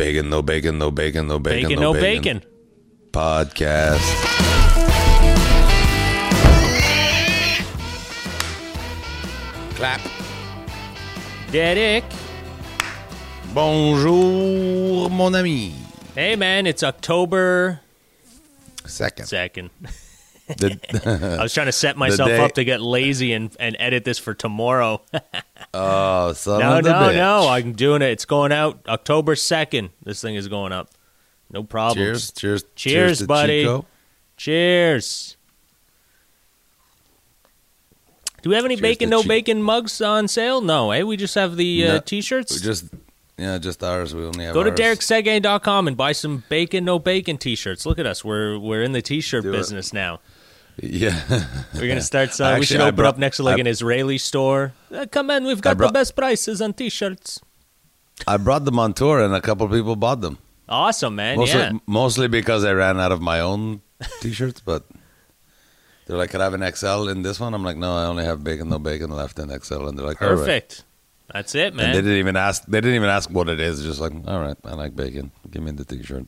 bacon, no bacon, no bacon, no bacon, Bacon, no bacon. podcast. Clap. Derek. Bonjour, mon ami. Hey, man, it's October Second. 2nd. The- I was trying to set myself day- up to get lazy and, and edit this for tomorrow. oh, son no, no, bitch. no. I'm doing it. It's going out October 2nd. This thing is going up. No problem. Cheers, cheers, Cheers, to buddy. Chico. Cheers. Do we have any Cheers bacon, no Chi- base mugs on sale? No, eh? We just have the uh, t-shirts. We just, yeah, just ours. We only have Go to ours. dereksege.com and buy some bacon, no bacon t-shirts. Look at us. We're we're in the t-shirt Do it. business now. Yeah. We're gonna start. Some, we should I open brought- up next to like I- an Israeli store. Uh, come in, we've got brought- the best prices on t-shirts. I brought them on tour, and a couple people bought them. Awesome, man. Mostly, yeah. mostly because I ran out of my own t-shirts, but they're like, "Could I have an XL in this one?" I'm like, "No, I only have bacon, no bacon left in XL." And they're like, "All right." Perfect. That's it, And man. they didn't even ask. They didn't even ask what it is. Just like, "All right, I like bacon. Give me the t-shirt."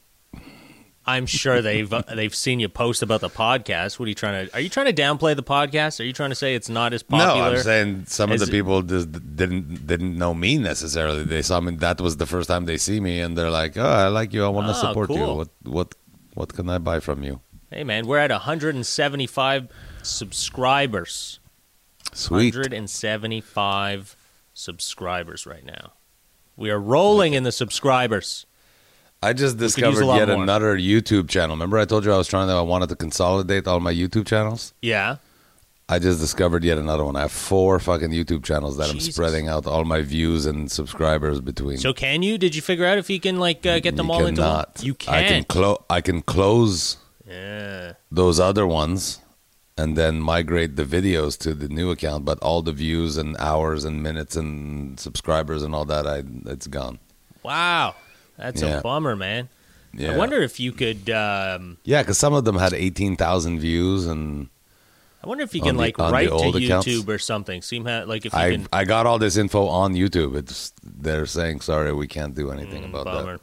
I'm sure they've uh, they've seen you post about the podcast. What are you trying to? Are you trying to downplay the podcast? Are you trying to say it's not as popular? No, I'm saying some of the people just didn't didn't know me necessarily. They saw me. That was the first time they see me, and they're like, "Oh, I like you. I want to Oh, support you. What what what can I buy from you?" Hey, man, we're at 175 subscribers. Sweet. 175 subscribers right now. We are rolling in the subscribers. I just discovered yet more. another YouTube channel. Remember, I told you I was trying to. I wanted to consolidate all my YouTube channels. Yeah. I just discovered yet another one. I have four fucking YouTube channels that Jesus. I'm spreading out all my views and subscribers between. So can you? Did you figure out if you can like uh, get them you all into one? You cannot. You I can can. close. I can close yeah. those other ones and then migrate the videos to the new account. But all the views and hours and minutes and subscribers and all that, I it's gone. Wow. That's Yeah. a bummer, man. Yeah, I wonder if you could. Um, Yeah, because some of them had eighteen thousand views, and I wonder if you can the- like write to YouTube accounts? or something. See how like if you I can. I got all this info on YouTube. It's they're saying sorry, we can't do anything Mm, about bummer. that.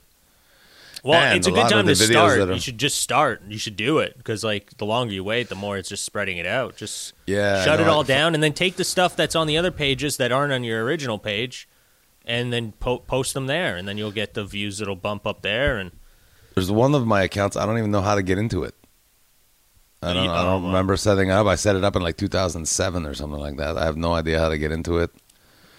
Well, And it's a a good time to start. are- You should just start. You should do it because like the longer you wait, the more it's just spreading it out. Just Yeah, I shut it all down, and then take the stuff that's on the other pages that aren't on your original page, and then po- post them there, and then you'll get the views that'll bump up there. And There's one of my accounts. I don't even know how to get into it. I don't. I don't remember setting up. I set it up in like 2007 or something like that. I have no idea how to get into it.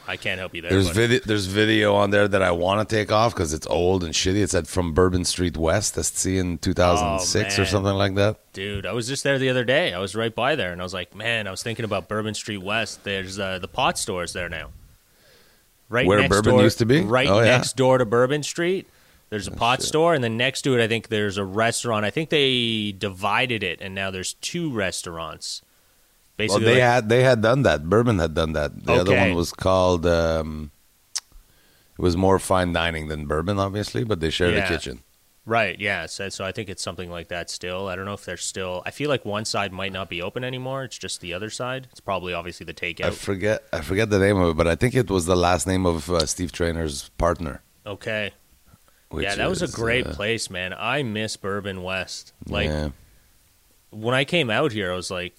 I can't help you there. There's video. There's video on there that I want to take off because it's old and shitty. It said from Bourbon Street West, SC in 2006 or Oh, man. something like that. Dude, I was just there the other day. I was right by there, and I was like, man, I was thinking about Bourbon Street West. There's uh, the pot stores there now. Right Where next Bourbon door, used to be? Right Oh, yeah. next door to Bourbon Street. There's a pot shit. store, and then next to it, I think there's a restaurant. I think they divided it, and now there's two restaurants. Well, Basically, they like- had they had done that. Bourbon had done that. The other one was called. Um, it was more fine dining than bourbon, obviously, but they shared Yeah. a kitchen. Right, yeah. So, so I think it's something like that still. I don't know if they're still. I feel like one side might not be open anymore. It's just the other side. It's probably obviously the takeout. I forget I forget the name of it, but I think it was the last name of uh, Steve Trainer's partner. okay. Yeah, that was a great uh, place, man. I miss Bourbon West. Like yeah. when I came out here, I was like,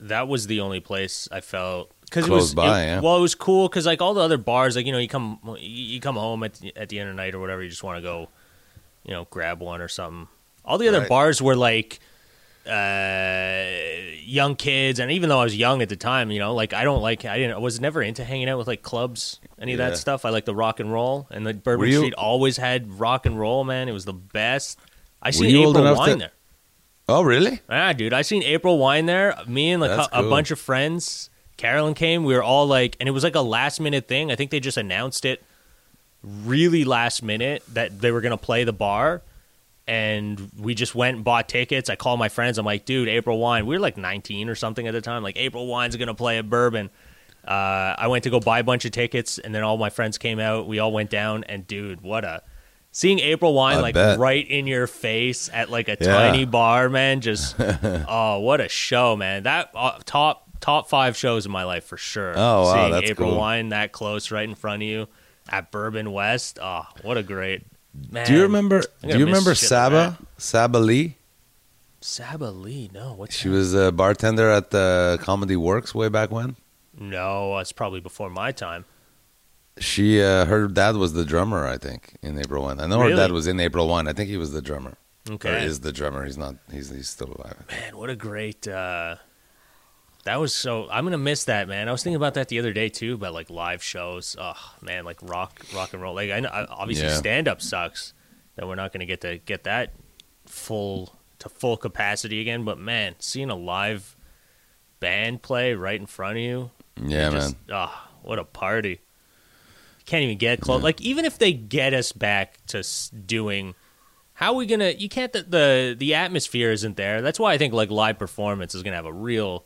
that was the only place I felt because it was by, it- yeah. Well, it was cool because like all the other bars, like you know, you come you come home at at the end of the night or whatever, you just want to go, you know, grab one or something. All the other Right. bars were like uh young kids and even though I was young at the time you know like I don't like I didn't I was never into hanging out with like clubs any of that stuff I like the rock and roll and the Bourbon you- Street always had rock and roll man it was the best I seen April Wine to- there Oh, really? Ah, dude, I seen April Wine there. Me and like a, a bunch of friends. Carolyn came. We were all like, and it was like a last minute thing. I think they just announced it really last minute that they were gonna play the bar, and we just went and bought tickets. I called my friends. I'm like, dude, April Wine. We were like 19 or something at the time. Like April Wine's gonna play at Bourbon. Uh, I went to go buy a bunch of tickets, and then all my friends came out. We all went down, and dude, what a seeing April Wine I like bet. right in your face at like a Yeah. tiny bar, man. Just oh, what a show, man! That uh, top top five shows in my life for sure. Oh, wow, seeing that's April cool. Wine that close right in front of you at Bourbon West. Oh, what a great Man, Do you remember? Do you remember shit like Saba? Saba Lee. Saba Lee? No, what's She that? was a bartender at the Comedy Works way back when. No, it's probably before my time. She, uh, her dad was the drummer, I think, in April Wine. I know her dad was in April Wine. I think he was the drummer. Or Okay, is the drummer? He's not. He's he's still alive. man, what a great. uh That was so. I'm gonna miss that, man. I was thinking about that the other day too, about like live shows. Oh man, like rock, rock and roll. Like I know, obviously Yeah. stand up sucks that we're not gonna get to get that full to full capacity again. But man, seeing a live band play right in front of you, Yeah, just, man. Oh, what a party! Can't even get close. Like even if they get us back to doing, how are we gonna? You can't. The, the the atmosphere isn't there. That's why I think like live performance is gonna have a real.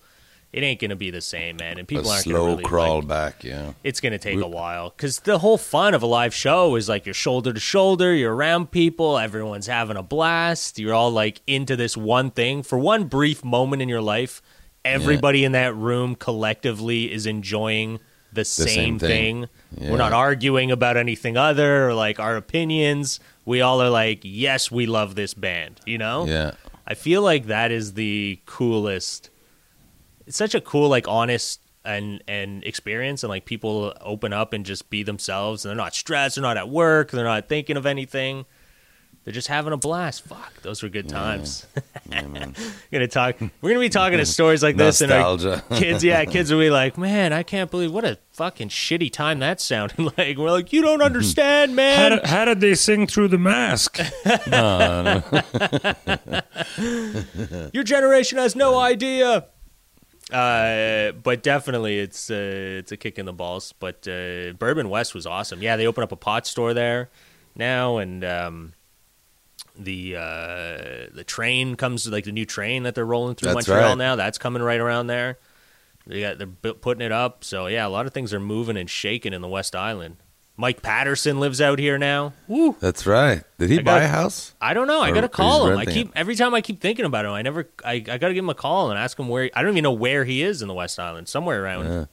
It ain't gonna be the same, man. And people a aren't slow gonna really, crawl like- back. Yeah. it's gonna take a while because the whole fun of a live show is like you're shoulder to shoulder, you're around people, everyone's having a blast, you're all like into this one thing for one brief moment in your life. Everybody in that room collectively is enjoying the, same, same thing. thing. We're not arguing about anything other or like our opinions. We all are like, yes, we love this band. You know? Yeah. I feel like that is the coolest. It's such a cool, like, honest and and experience, and like people open up and just be themselves, and they're not stressed, they're not at work, they're not thinking of anything. They're just having a blast. Fuck, those were good times. Yeah, man. gonna talk. We're gonna be talking to stories like this, and our kids, yeah, kids will be like, "Man, I can't believe what a fucking shitty time that sounded like." We're like, "You don't mm-hmm. understand, How man." did, how did they sing through the mask? No, no. Your generation has no idea. Uh, but definitely, it's uh, it's a kick in the balls. But uh, Bourbon West was awesome. Yeah, they opened up a pot store there now, and um, the uh, the train comes like the new train that they're rolling through That's Montreal right. now. That's coming right around there. They got they're putting it up. So yeah, a lot of things are moving and shaking in the West Island. Mike Patterson lives out here now. Woo. That's right. Did he I got- buy a house? I don't know. I gotta call him. I keep every time I keep thinking about him. I never. I, I gotta give him a call and ask him where. I don't even know where he is in the West Island. Somewhere around. Yeah.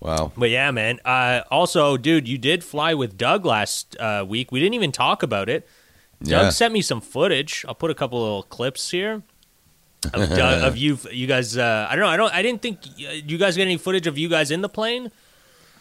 Wow. But yeah, man. Uh, also, dude, you did fly with Doug last uh, week. We didn't even talk about it. Doug Yeah. sent me some footage. I'll put a couple of little clips here of, Doug, of you. You guys. Uh, I don't know. I don't. I didn't think uh, you guys get any footage of you guys in the plane.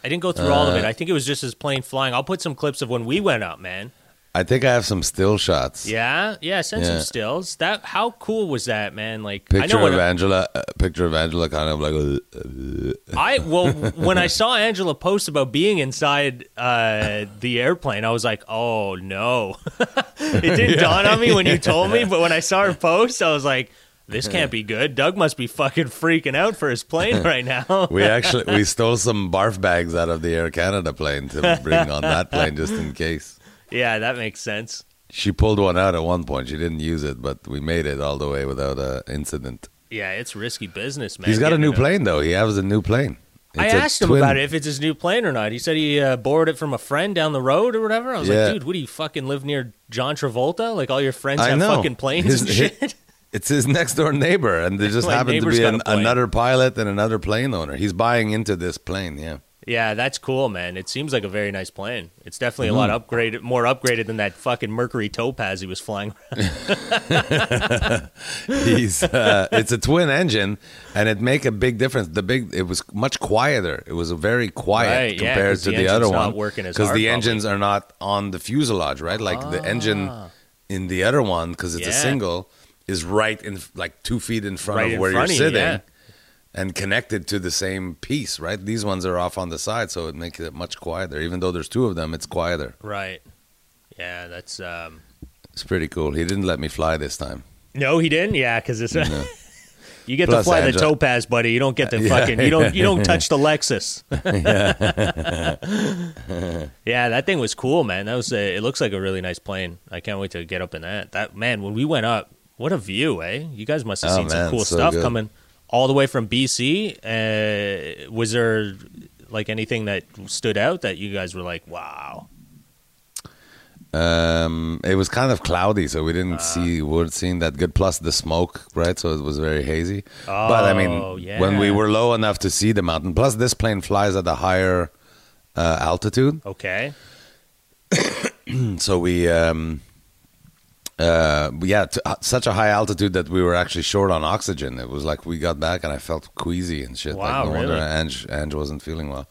I didn't go through all of Uh, it. I think it was just his plane flying. I'll put some clips of when we went up, man. I think I have some still shots. Yeah, yeah. Send some Yeah. stills. That how cool was that, man? Like Picture I know when of Angela. Uh, picture of Angela, kind of like. Uh, uh, I well when I saw Angela post about being inside uh, the airplane, I was like, oh no. it didn't dawn on me when you told me, but when I saw her post, I was like, this can't be good. Doug must be fucking freaking out for his plane right now. we actually we stole some barf bags out of the Air Canada plane to bring on that plane just in case. yeah, that makes sense. She pulled one out at one point. She didn't use it, but we made it all the way without a incident. Yeah, it's risky business, man. He's got a new plane though. He has a new plane. I It's a asked him twin- about it if it's his new plane or not. He said he uh, borrowed it from a friend down the road or whatever. I was Yeah. like, dude, what do you fucking live near John Travolta? Like all your friends I have know. fucking planes His- and shit. It's his next door neighbor, and there just happened to be an, another pilot and another plane owner. He's buying into this plane. Yeah, Yeah, that's cool, man. It seems like a very nice plane. It's definitely a lot upgraded, more upgraded than that fucking Mercury Topaz he was flying. he's uh, it's a twin engine, and it make a big difference. The big it was much quieter. It was a very quiet Right, yeah, to the the, other one because the probably. engines are not on the fuselage, right? Like the engine in the other one because it's a Ah. Single is right in like two feet in front Right of where front you're sitting. yeah. And connected to the same piece, right? These ones are off on the side, so it makes it much quieter. Even though there's two of them, it's quieter. right. Yeah, that's. um It's pretty cool. He didn't let me fly this time. No, he didn't. Yeah, because it's. you get Plus to fly the Topaz, buddy. You don't get the Yeah. fucking. You don't. You don't touch the Lexus. yeah, that thing was cool, man. That was. A, it looks like a really nice plane. I can't wait to get up in that. That man, when we went up, what a view, eh? You guys must have Oh, seen some cool so stuff good. coming all the way from BC. Uh, was there like anything that stood out that you guys were like, wow? Um, it was kind of cloudy, so we didn't Uh. see we weren't seeing that good. Plus the smoke, right? So it was very hazy. but I Oh, mean, yeah. when we were low enough to see the mountain, plus this plane flies at a higher uh, altitude, Okay. so we um uh yeah t- uh, such a high altitude that we were actually short on oxygen it was like we got back and i felt queasy and shit Wow, like no wonder really? Ange, Ange wasn't feeling well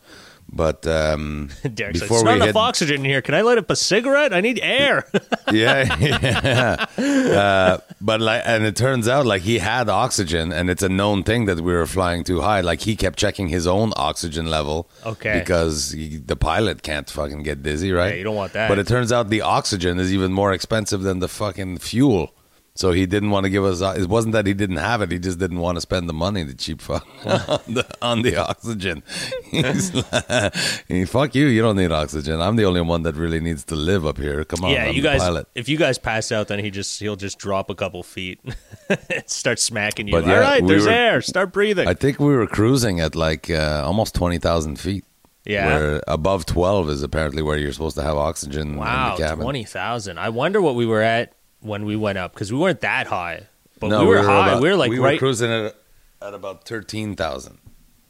but um Derek said, before "It's not enough hit oxygen in here. Can I light up a cigarette? I need air." yeah, yeah. Uh, but like, and it turns out like he had oxygen, and it's a known thing that we were flying too high. Like he kept checking his own oxygen level. Okay. Because he, the pilot can't fucking get dizzy, right? Yeah, you don't want that. But it turns out the oxygen is even more expensive than the fucking fuel. So he didn't want to give us. It wasn't that he didn't have it; he just didn't want to spend the money, the cheap fuck, on the on the oxygen. He's like, he, fuck you! You don't need oxygen. I'm the only one that really needs to live up here. Come on, yeah, I'm you guys. pilot. If you guys pass out, then he just he'll just drop a couple feet, start smacking you. But All yeah, right, we there's were- air. Start breathing. I think we were cruising at like uh, almost twenty thousand feet. yeah. Where above twelve is apparently where you're supposed to have oxygen Wow, in the cabin. twenty thousand. I wonder what we were at when we went up because we weren't that high, but no, we were, high. about- we were like we right. were cruising at, at about thirteen thousand.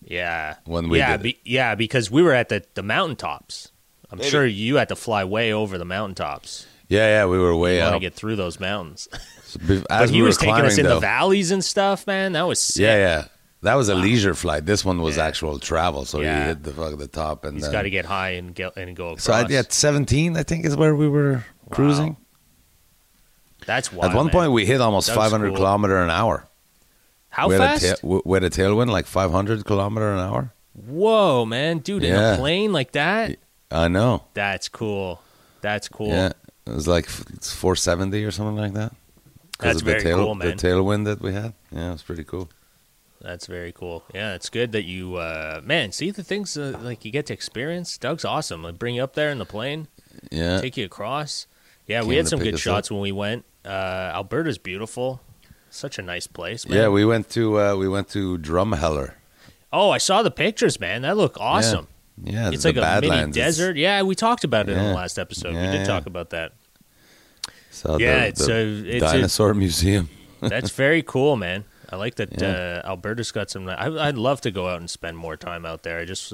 yeah, when we yeah, be, yeah, because we were at the the mountaintops. I'm Maybe. sure you had to fly way over the mountaintops. Yeah, yeah, we were way want to get through those mountains. But he we was taking us in the valleys and stuff, man. That was sick. Yeah, yeah. That was a leisure flight. This one was Yeah. actual travel. So Yeah. he hit the fuck the top and he's got to get high and get and go across. So I, at seventeen, I think is where we were cruising. That's wild. At one man. point, we hit almost That 500 cool. kilometer an hour. how we fast? Had a ta- we had a tailwind like 500 kilometer an hour. Whoa, man, dude, in a plane like that? I know. That's cool. That's cool. Yeah, it was like 470 or something like that. That's very tail, cool, man. The tailwind that we had. Yeah, it was pretty cool. That's very cool. Yeah, it's good that you, uh, man, see the things uh, like you get to experience. Doug's awesome. Like bring you up there in the plane, Yeah, take you across. Yeah, Came we had some good shots when we went. Uh, Alberta's beautiful. Such a nice place, man. yeah. We went to uh, we went to Drumheller. oh, I saw the pictures, man. That look awesome. Yeah, It's the like a mini Badlands. It's- desert. Yeah, we talked about it in the last episode. we did yeah. talk about that. So Yeah, the, it's the a- it's a- dinosaur museum. That's very cool, man. I like that Yeah. uh, Alberta's got some. I, I'd love to go out and spend more time out there. I just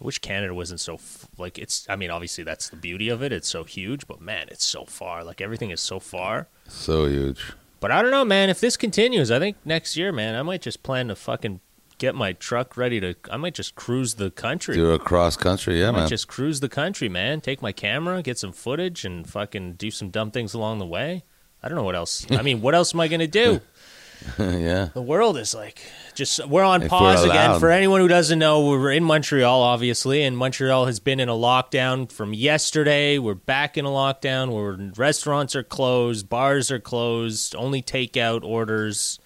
uh, wish Canada wasn't so f- like it's. I mean, obviously that's the beauty of it. It's so huge, but man, it's so far. Like everything is so far. So huge. But I don't know, man. If this continues, I think next year, man, I might just plan to fucking get my truck ready to. I might just cruise the country. Do a cross country, yeah, I might man. just cruise the country, man. Take my camera, get some footage, and fucking do some dumb things along the way. I don't know what else. I mean, what else am I gonna do? yeah, The world is like just we're on If pause we're again. For anyone who doesn't know, we're in Montreal, obviously, and Montreal has been in a lockdown from yesterday. We're back in a lockdown where restaurants are closed, bars are closed, only takeout orders.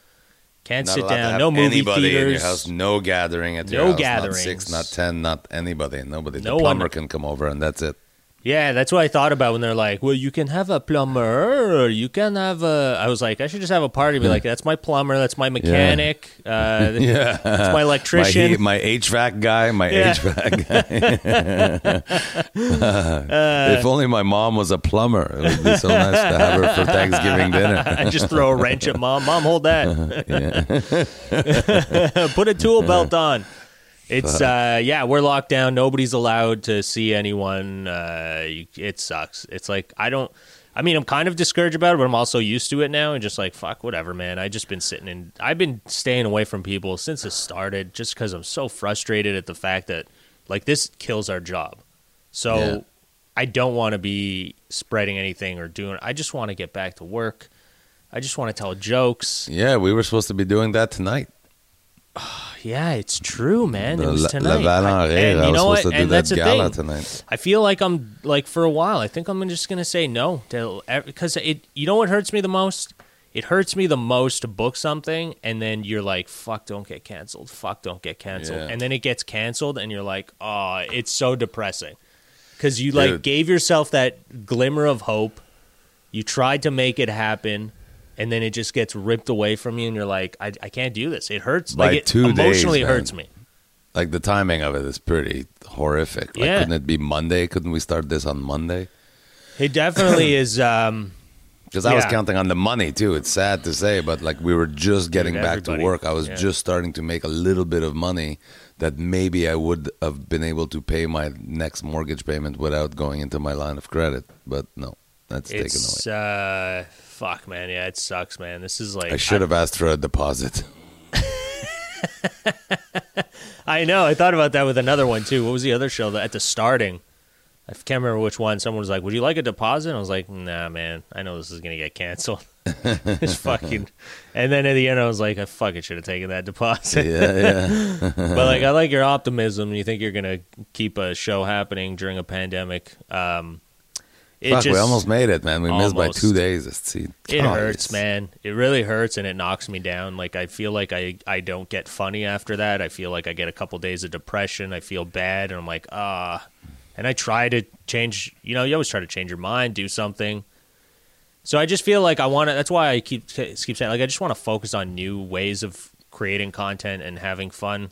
Can't Not sit down. No movie anybody theaters. in your house. No gathering at your No house. Not gatherings. six, not ten, not anybody. Nobody. No the one- plumber can come over, and that's it. Yeah, that's what I thought about when they're like, "Well, you can have a plumber, or you can have a." I was like, I should just have a party. Be like, "That's my plumber. That's my mechanic. Uh, Yeah, That's my electrician." My, my HVAC guy, my Yeah. HVAC guy. if only my mom was a plumber, it would be so nice to have her for Thanksgiving dinner. I just throw a wrench at mom. Mom, hold that. Put a tool belt on. It's uh yeah, we're locked down. Nobody's allowed to see anyone. Uh it sucks. It's like I don't I mean, I'm kind of discouraged about it, but I'm also used to it now and just like fuck whatever, man. I just been sitting in I've been staying away from people since it started just cuz I'm so frustrated at the fact that like this kills our job. So Yeah. I don't want to be spreading anything or doing I just want to get back to work. I just want to tell jokes. Yeah, we were supposed to be doing that tonight. Yeah, it's true, man. The it was tonight. La I- and you know what? And that that's the thing. tonight. I feel like I'm like for a while. I think I'm just gonna say no because it. You know what hurts me the most? It hurts me the most to book something and then you're like, "Fuck, don't get canceled. Fuck, don't get canceled." Yeah. And then it gets canceled, and you're like, "Oh, it's so depressing." Because you like gave yourself that glimmer of hope. You tried to make it happen. And then it just gets ripped away from you, and you're like, I, I can't do this. It hurts. By like it, two days, emotionally, man. hurts me. Like the timing of it is pretty horrific. Like, Yeah. couldn't it be Monday? Couldn't we start this on Monday? It definitely is. Um, Because I was counting on the money too. It's sad to say, but like we were just getting back to work. I was yeah. just starting to make a little bit of money that maybe I would have been able to pay my next mortgage payment without going into my line of credit. But no, that's taken away. uh, fuck, man. Yeah, it sucks, man. This is like I should have asked for a deposit. I know. I thought about that with another one too. What was the other show that at the starting? I can't remember which one. Someone was like, "Would you like a deposit?" I was like, "Nah, man. I know this is gonna get canceled." Just fucking. And then at the end, I was like, "I fucking should have taken that deposit." yeah, yeah. but like, I like your optimism. You think you're gonna keep a show happening during a pandemic? Um, it Fuck, just we almost made it, man. We missed by two days. It's, it it hurts, it's- man. It really hurts, and it knocks me down. Like I feel like I I don't get funny after that. I feel like I get a couple days of depression. I feel bad, and I'm like ah. And I try to change. You know, you always try to change your mind, do something. So I just feel like I want to. That's why I keep keep saying like I just want to focus on new ways of creating content and having fun.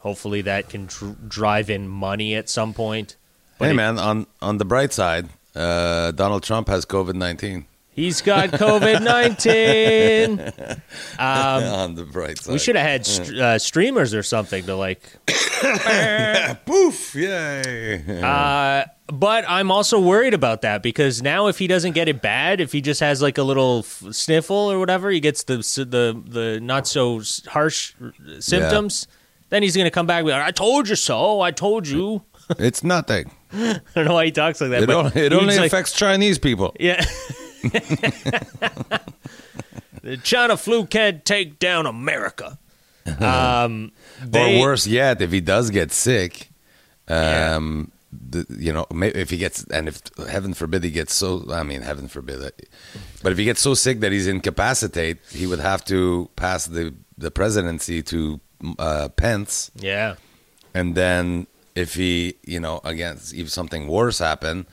Hopefully, that can dr- drive in money at some point. But Hey, man. On on the bright side, uh, Donald Trump has COVID nineteen. He's got COVID nineteen. Um, on the bright side, We should have had st- uh, streamers or something to like. poof. Yay! Uh, but I'm also worried about that because now if he doesn't get it bad, if he just has like a little f- sniffle or whatever, he gets the the the not so harsh symptoms. Then he's gonna come back and be "I told you so. I told you." It's nothing. I don't know why he talks like that. It, but only, it only like- affects Chinese people. Yeah. the China flu can't take down America. Um, they- or worse yet, if he does get sick, um, the, you know, if he gets, and if heaven forbid he gets so, I mean, heaven forbid, uh, but if he gets so sick that he's incapacitated, he would have to pass the the presidency to uh, Pence, Yeah. and then if he, you know, again, if something worse happened.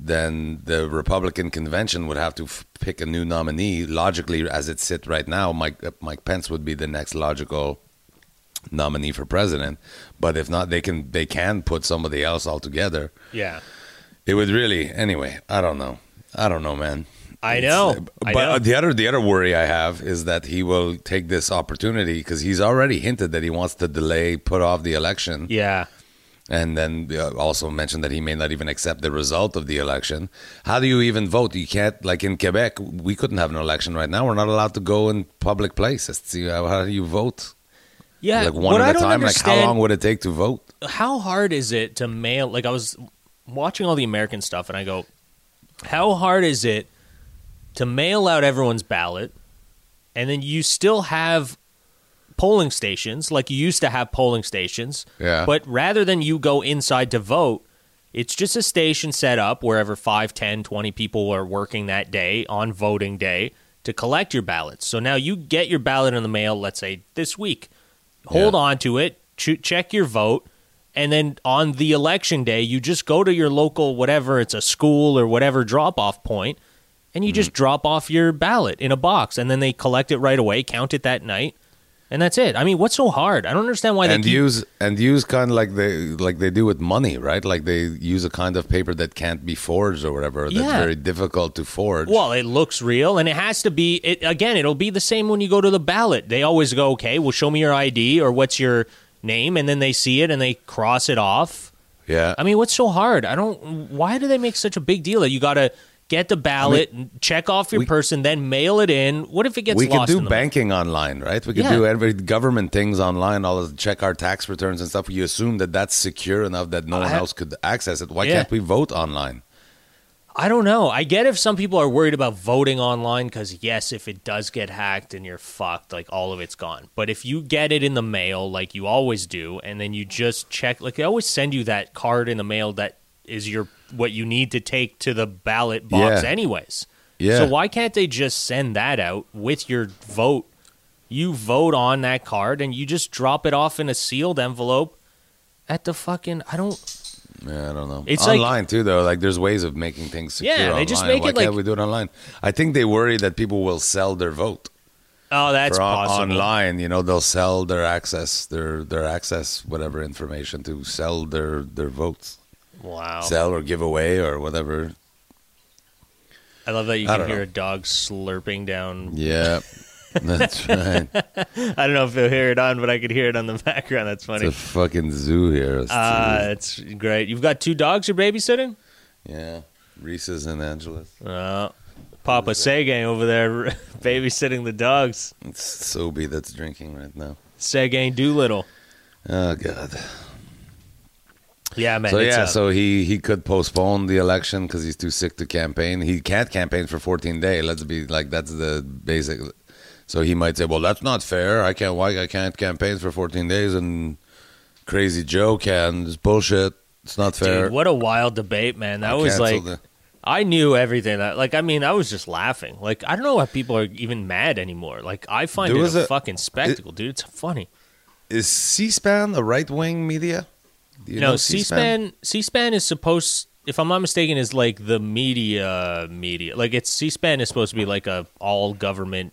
Then the Republican convention would have to f- pick a new nominee. Logically, as it sit right now, Mike uh, Mike Pence would be the next logical nominee for president. But if not, they can they can put somebody else altogether. Yeah. It would really anyway. I don't know. I don't know, man. I It's- know. I but know. the other the other worry I have is that he will take this opportunity because he's already hinted that he wants to delay, put off the election, Yeah. And then uh, also mentioned that he may not even accept the result of the election. How do you even vote? You can't like in Quebec. We couldn't have an election right now. We're not allowed to go in public places. How do you vote? Yeah. like one at a time. Like how long would it take to vote? how hard is it to mail like i was watching all the american stuff and i go how hard is it to mail out everyone's ballot and then you still have polling stations like you used to have polling stations Yeah. but rather than you go inside to vote it's just a station set up wherever 5 10 20 people are working that day on voting day to collect your ballots so now you get your ballot in the mail let's say this week hold Yeah. on to it ch- check your vote and then on the election day you just go to your local whatever it's a school or whatever drop off point and you Mm-hmm. just drop off your ballot in a box and then they collect it right away count it that night and that's it i mean what's so hard i don't understand why and they keep use and use kind of like they like they do with money, right? Like they use a kind of paper that can't be forged or whatever. That's Yeah. very difficult to forge. Well, it looks real, and it has to be. It again. It'll be the same when you go to the ballot. They always go, "Okay, well, show me your ID or what's your name," and then they see it and they cross it off. yeah, I mean, what's so hard? I don't. Why do they make such a big deal that you got to get the ballot, check off your we- person, then mail it in? What if it gets we could do in the mail? banking online, right? We could Yeah. do every government things online. All of the check our tax returns and stuff. You assume that that's secure enough that no one I- else could access it. Why Yeah. can't we vote online? I don't know. I get if some people are worried about voting online because, yes, if it does get hacked and you're fucked, like all of it's gone. But if you get it in the mail, like you always do, and then you just check, like they always send you that card in the mail that is your what you need to take to the ballot box, Yeah. anyways. Yeah. So why can't they just send that out with your vote? You vote on that card and you just drop it off in a sealed envelope at the fucking. I don't. Yeah, I don't know. It's like- online too, though. Like, there's ways of making things secure. Yeah, they just make Why it like- we do it online? I think they worry that people will sell their vote. Oh, that's for possible. online. You know, they'll sell their access, their their access, whatever information to sell their their votes, Wow. sell or give away or whatever. I love that you I can hear know. a dog slurping down. Yeah, that's right. I don't know if you'll hear it on, but I could hear it on the background. That's funny. It's a fucking zoo here. It's- Uh, it's great. You've got two dogs you're babysitting? yeah, Reese's and Angela's. Uh, Papa Seguin over there babysitting the dogs. It's Sobe that's drinking right now. Seguin Doolittle. Oh God. Yeah, man. so yeah, so he he could postpone the election because he's too sick to campaign. He can't campaign for 14 days. Let's be like that's the basic. So he might say, "Well, that's not fair. I can't. Why I can't campaign for 14 days and Crazy Joe can? It's bullshit. It's not fair." Dude, what a wild debate, man. That I was like the- I knew everything that like I mean, I was just laughing. Like I don't know why people are even mad anymore. Like I find There it a, a- fucking spectacle, dude. It's funny. is C-SPAN the right wing media? You no, know C-SPAN C-SPAN is supposed if I'm not mistaken is like the media media. Like it's C-SPAN is supposed to be like a all government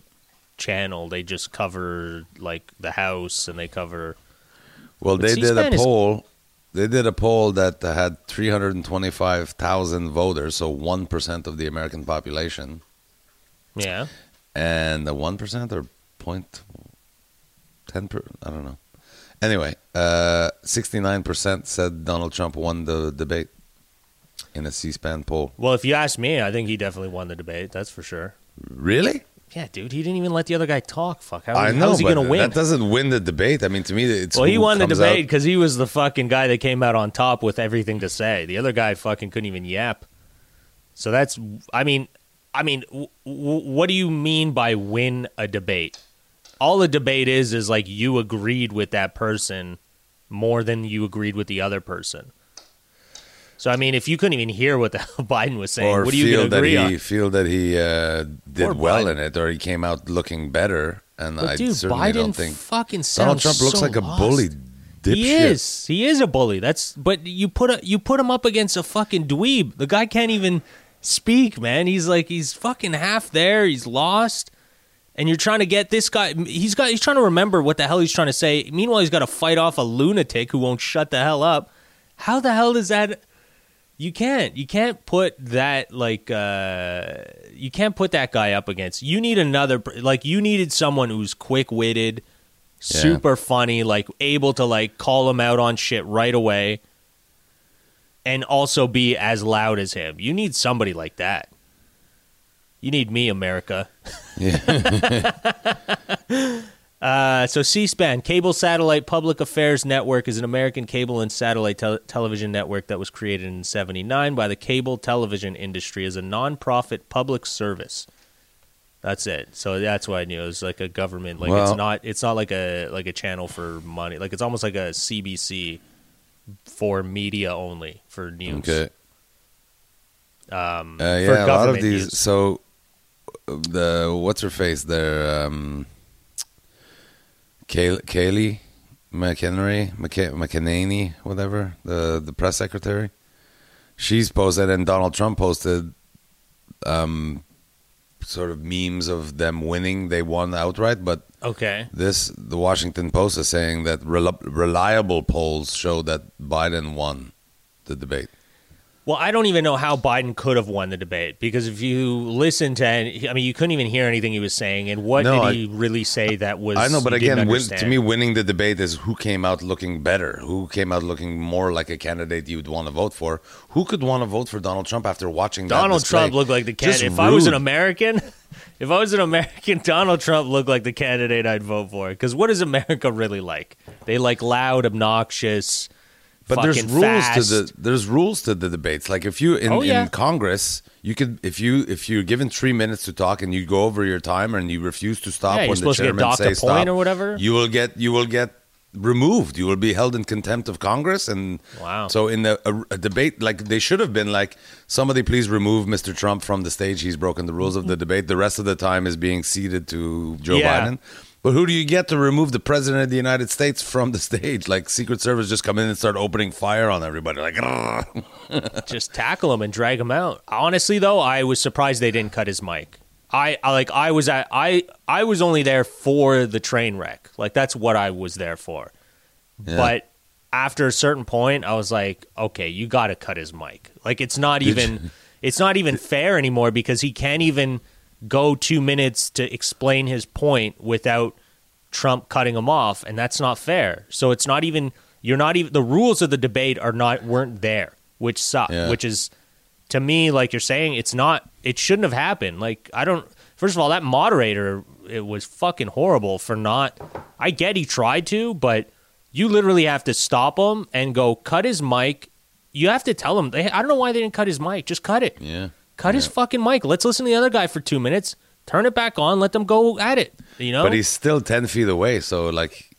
channel. They just cover like the house and they cover Well, But they did a C-SPAN is- poll. They did a poll that had 325,000 voters, so 1% of the American population. yeah. And the 1% or point 10 per, I don't know. Anyway, uh, 69% said Donald Trump won the debate in a C-SPAN poll. Well, if you ask me, I think he definitely won the debate. That's for sure. Really? Yeah, dude, he didn't even let the other guy talk. Fuck, how, I know, how's he gonna win? that doesn't win the debate. I mean, to me, it's Well, he won the debate because he was the fucking guy that came out on top with everything to say. The other guy fucking couldn't even yap. So that's, I mean, I mean, w- w- what do you mean by win a debate? All a debate is is like you agreed with that person more than you agreed with the other person. So I mean, if you couldn't even hear what the Biden was saying, or what are you feel going to that he on? feel that he uh, did well Biden. in it, or he came out looking better. And But I dude, certainly Biden don't think fucking Donald Trump looks so like a lost. bully dipshit. He is. He is a bully. That's but you put a, you put him up against a fucking dweeb. The guy can't even speak, man. He's like he's fucking half there. He's lost. And you're trying to get this guy he's got he's trying to remember what the hell he's trying to say. Meanwhile, he's got to fight off a lunatic who won't shut the hell up. How the hell does that you can't. You can't put that like uh you can't put that guy up against. You need another like you needed someone who's quick-witted, Yeah. super funny, like able to like call him out on shit right away and also be as loud as him. You need somebody like that. You need me, America. Uh, so C-SPAN, Cable Satellite Public Affairs Network, is an American cable and satellite tel- television network that was created in '79 by the cable television industry as a nonprofit public service. That's it. So that's why I knew it was like a government. Like Well- it's not. It's not like a like a channel for money. Like it's almost like a CBC for media only for news. Okay. Um, Uh, yeah, a lot of these. So the what's her face there, um, Kay- Kaylee McHenry, McK- McEnany, whatever the the press secretary. She's posted, and Donald Trump posted, um, sort of memes of them winning. They won outright, but Okay. this the Washington Post is saying that rel- reliable polls show that Biden won the debate. Well, I don't even know how Biden could have won the debate because if you listen to, any, I mean, you couldn't even hear anything he was saying. And what No, did I- he really say that was? I know, but again, win, to me, winning the debate is who came out looking better, who came out looking more like a candidate you'd want to vote for. Who could want to vote for Donald Trump after watching Donald? Trump looked like the Just candidate. If I was an. American, if I was an American, Donald Trump looked like the candidate I'd vote for. Because what is America really like? They like loud, obnoxious. But there's rules fast. to the there's rules to the debates. Like if you in, Oh, yeah. in Congress, you could if you if you're given three minutes to talk and you go over your time and you refuse to stop Yeah, when the supposed to get chairman says stop, or whatever. you will get you will get removed. You will be held in contempt of Congress. And Wow. so in the, a, a debate, like they should have been like somebody please remove Mr. Trump from the stage. He's broken the rules of the debate. The rest of the time is being ceded to Joe Yeah. Biden. But who do you get to remove the president of the United States from the stage? Like Secret Service just come in and start opening fire on everybody. Like, just tackle him and drag him out. Honestly, though, I was surprised they didn't cut his mic. I, I like I was at I I was only there for the train wreck. Like that's what I was there for. Yeah. But after a certain point, I was like, okay, you got to cut his mic. Like it's not Did even. you- it's not even fair anymore because he can't even go two minutes to explain his point without Trump cutting him off, and that's not fair. So it's not even you're not even the rules of the debate are not weren't there, which suck. Yeah. Which is to me, like you're saying, it's not. It shouldn't have happened. Like I don't. First of all, that moderator it was fucking horrible for not. I get he tried to, but you literally have to stop him and go cut his mic. You have to tell him. They, I don't know why they didn't cut his mic. Just cut it. Yeah. Cut his fucking mic. Let's listen to the other guy for two minutes. Turn it back on. Let them go at it. You know. But he's still 10 feet away. So, like,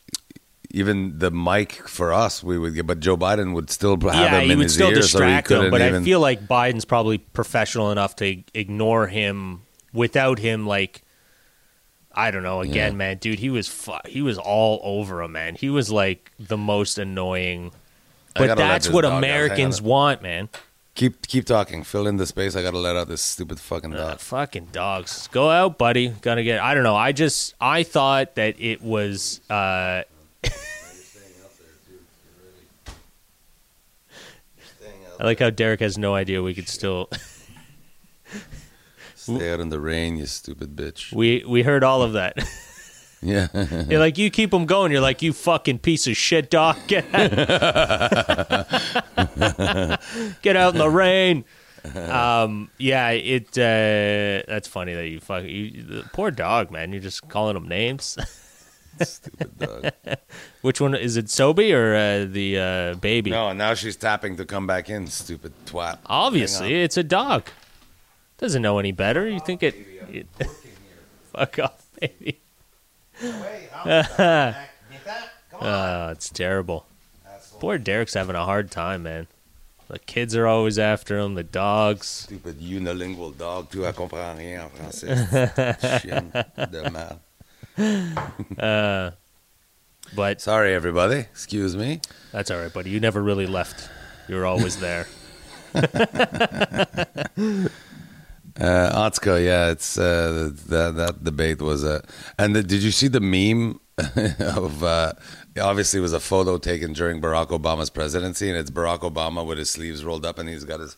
even the mic for us, we would get, but Joe Biden would still have yeah, him in his ear. So he distract him. But even. I feel like Biden's probably professional enough to ignore him without him. Like, I don't know. Again, Yeah. man, dude, he was fu- he was all over him, man. He was like the most annoying. But that's what dog out. Hang Americans want, man. Keep keep talking. Fill in the space. I got to let out this stupid fucking Uh, dog. fucking dogs. Go out, buddy. Gotta get. I don't know. I just I thought that it was. uh I like how Derek has no idea we could still. Stay out in the rain, you stupid bitch. We we heard all of that. Yeah. You're like you keep them going. You're like you fucking piece of shit, dog. Get out, get out in the rain. Um, yeah, it. Uh, that's funny that you fuck. You, the poor dog, man. You're just calling him names. stupid dog. Which one is it? Sobe or uh, the uh, baby? No, now she's tapping to come back in, stupid twat. Obviously, it's a dog. Doesn't know any better. You think it? it fuck off, baby. Oh, it's terrible. Poor Derek's having a hard time, man. The kids are always after him. The dogs. Stupid unilingual dog. Tu comprends rien en français. Chien de merde. Uh, but Sorry, everybody. Excuse me. that's all right, buddy. You never really left. You were always there. Uh, Atsuko, yeah, it's uh, that that debate was uh, and the, did you see the meme of uh, obviously it was a photo taken during Barack Obama's presidency, and it's Barack Obama with his sleeves rolled up, and he's got his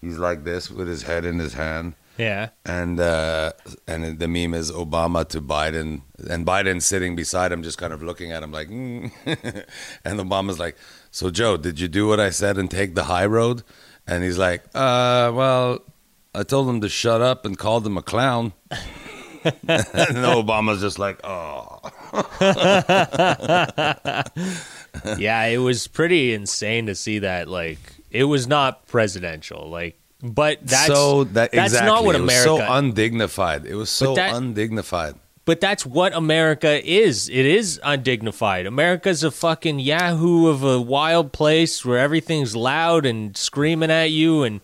he's like this with his head in his hand, Yeah. and uh, and the meme is Obama to Biden, and Biden sitting beside him, just kind of looking at him like, mm. and Obama's like, "So Joe, did you do what I said and take the high road?" And he's like, "Uh, well, I told him to shut up and called him a clown." and Obama's just like, "Oh, yeah, it was pretty insane to see that. Like, it was not presidential. Like, but that's so that that's exactly. not what it was America. so undignified. It was so that- undignified." but that's what America is. It is undignified. America's a fucking yahoo of a wild place where everything's loud and screaming at you and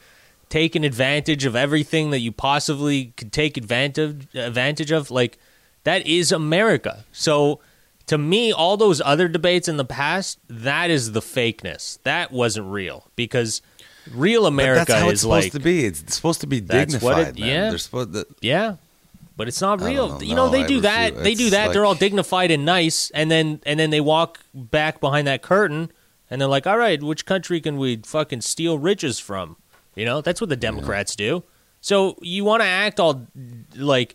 taking advantage of everything that you possibly could take advantage advantage of. Like that is America. So to me, all those other debates in the past, that is the fakeness. That wasn't real because real But America that's how is it's supposed like to be. It's supposed to be dignified. it- yeah. They're supposed to, Yeah. But it's not real. know. You know, No, they I do that. They do that. They're all dignified and nice and then and then they walk back behind that curtain and they're like, "All right, which country can we fucking steal riches from?" You know, that's what the Democrats do. So you want to act all like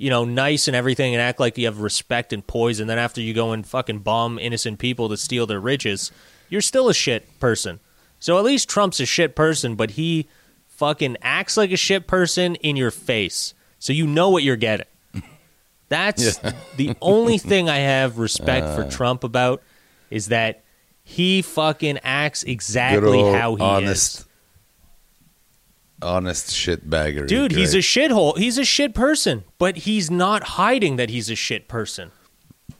you know, nice and everything and act like you have respect and poise and then after you go and fucking bomb innocent people to steal their riches, you're still a shit person. So at least Trump's a shit person, but he fucking acts like a shit person in your face. So you know what you're getting. That's Yeah. the only thing I have respect for uh. Trump about is that he fucking acts exactly how he honest, is. Honest shitbagger. Dude, he's a shithole. He's a shit person, but he's not hiding that he's a shit person.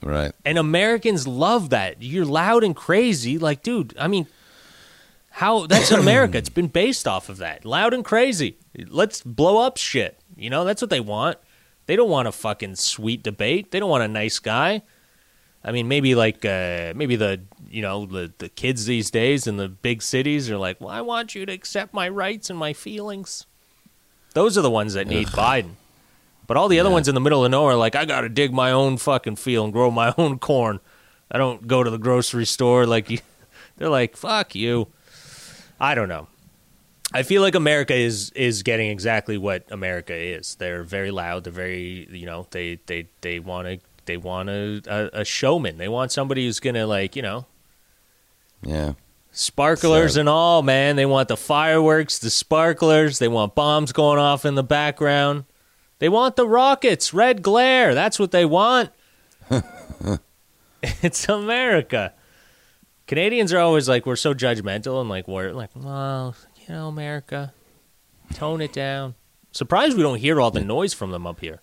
right. And Americans love that. You're loud and crazy. Like, dude, I mean, how that's America. It's been based off of that. Loud and crazy. Let's blow up shit. You know, that's what they want. They don't want a fucking sweet debate. They don't want a nice guy. I mean, maybe like uh, maybe the you know the the kids these days in the big cities are like, well, I want you to accept my rights and my feelings. Those are the ones that need Biden. But all the other Yeah. ones in the middle of nowhere, are like I got to dig my own fucking field and grow my own corn. I don't go to the grocery store like you. They're like, fuck you. I don't know. I feel like America is is getting exactly what America is. They're very loud. They're very you know they they they want to they want a, a a showman. They want somebody who's gonna like you know Yeah. sparklers and all. Man, they want the fireworks, the sparklers. They want bombs going off in the background. They want the rockets, red glare. That's what they want. it's America. Canadians are always like we're so judgmental and like we're like, well, you know, America, tone it down. Surprised we don't hear all the noise from them up here.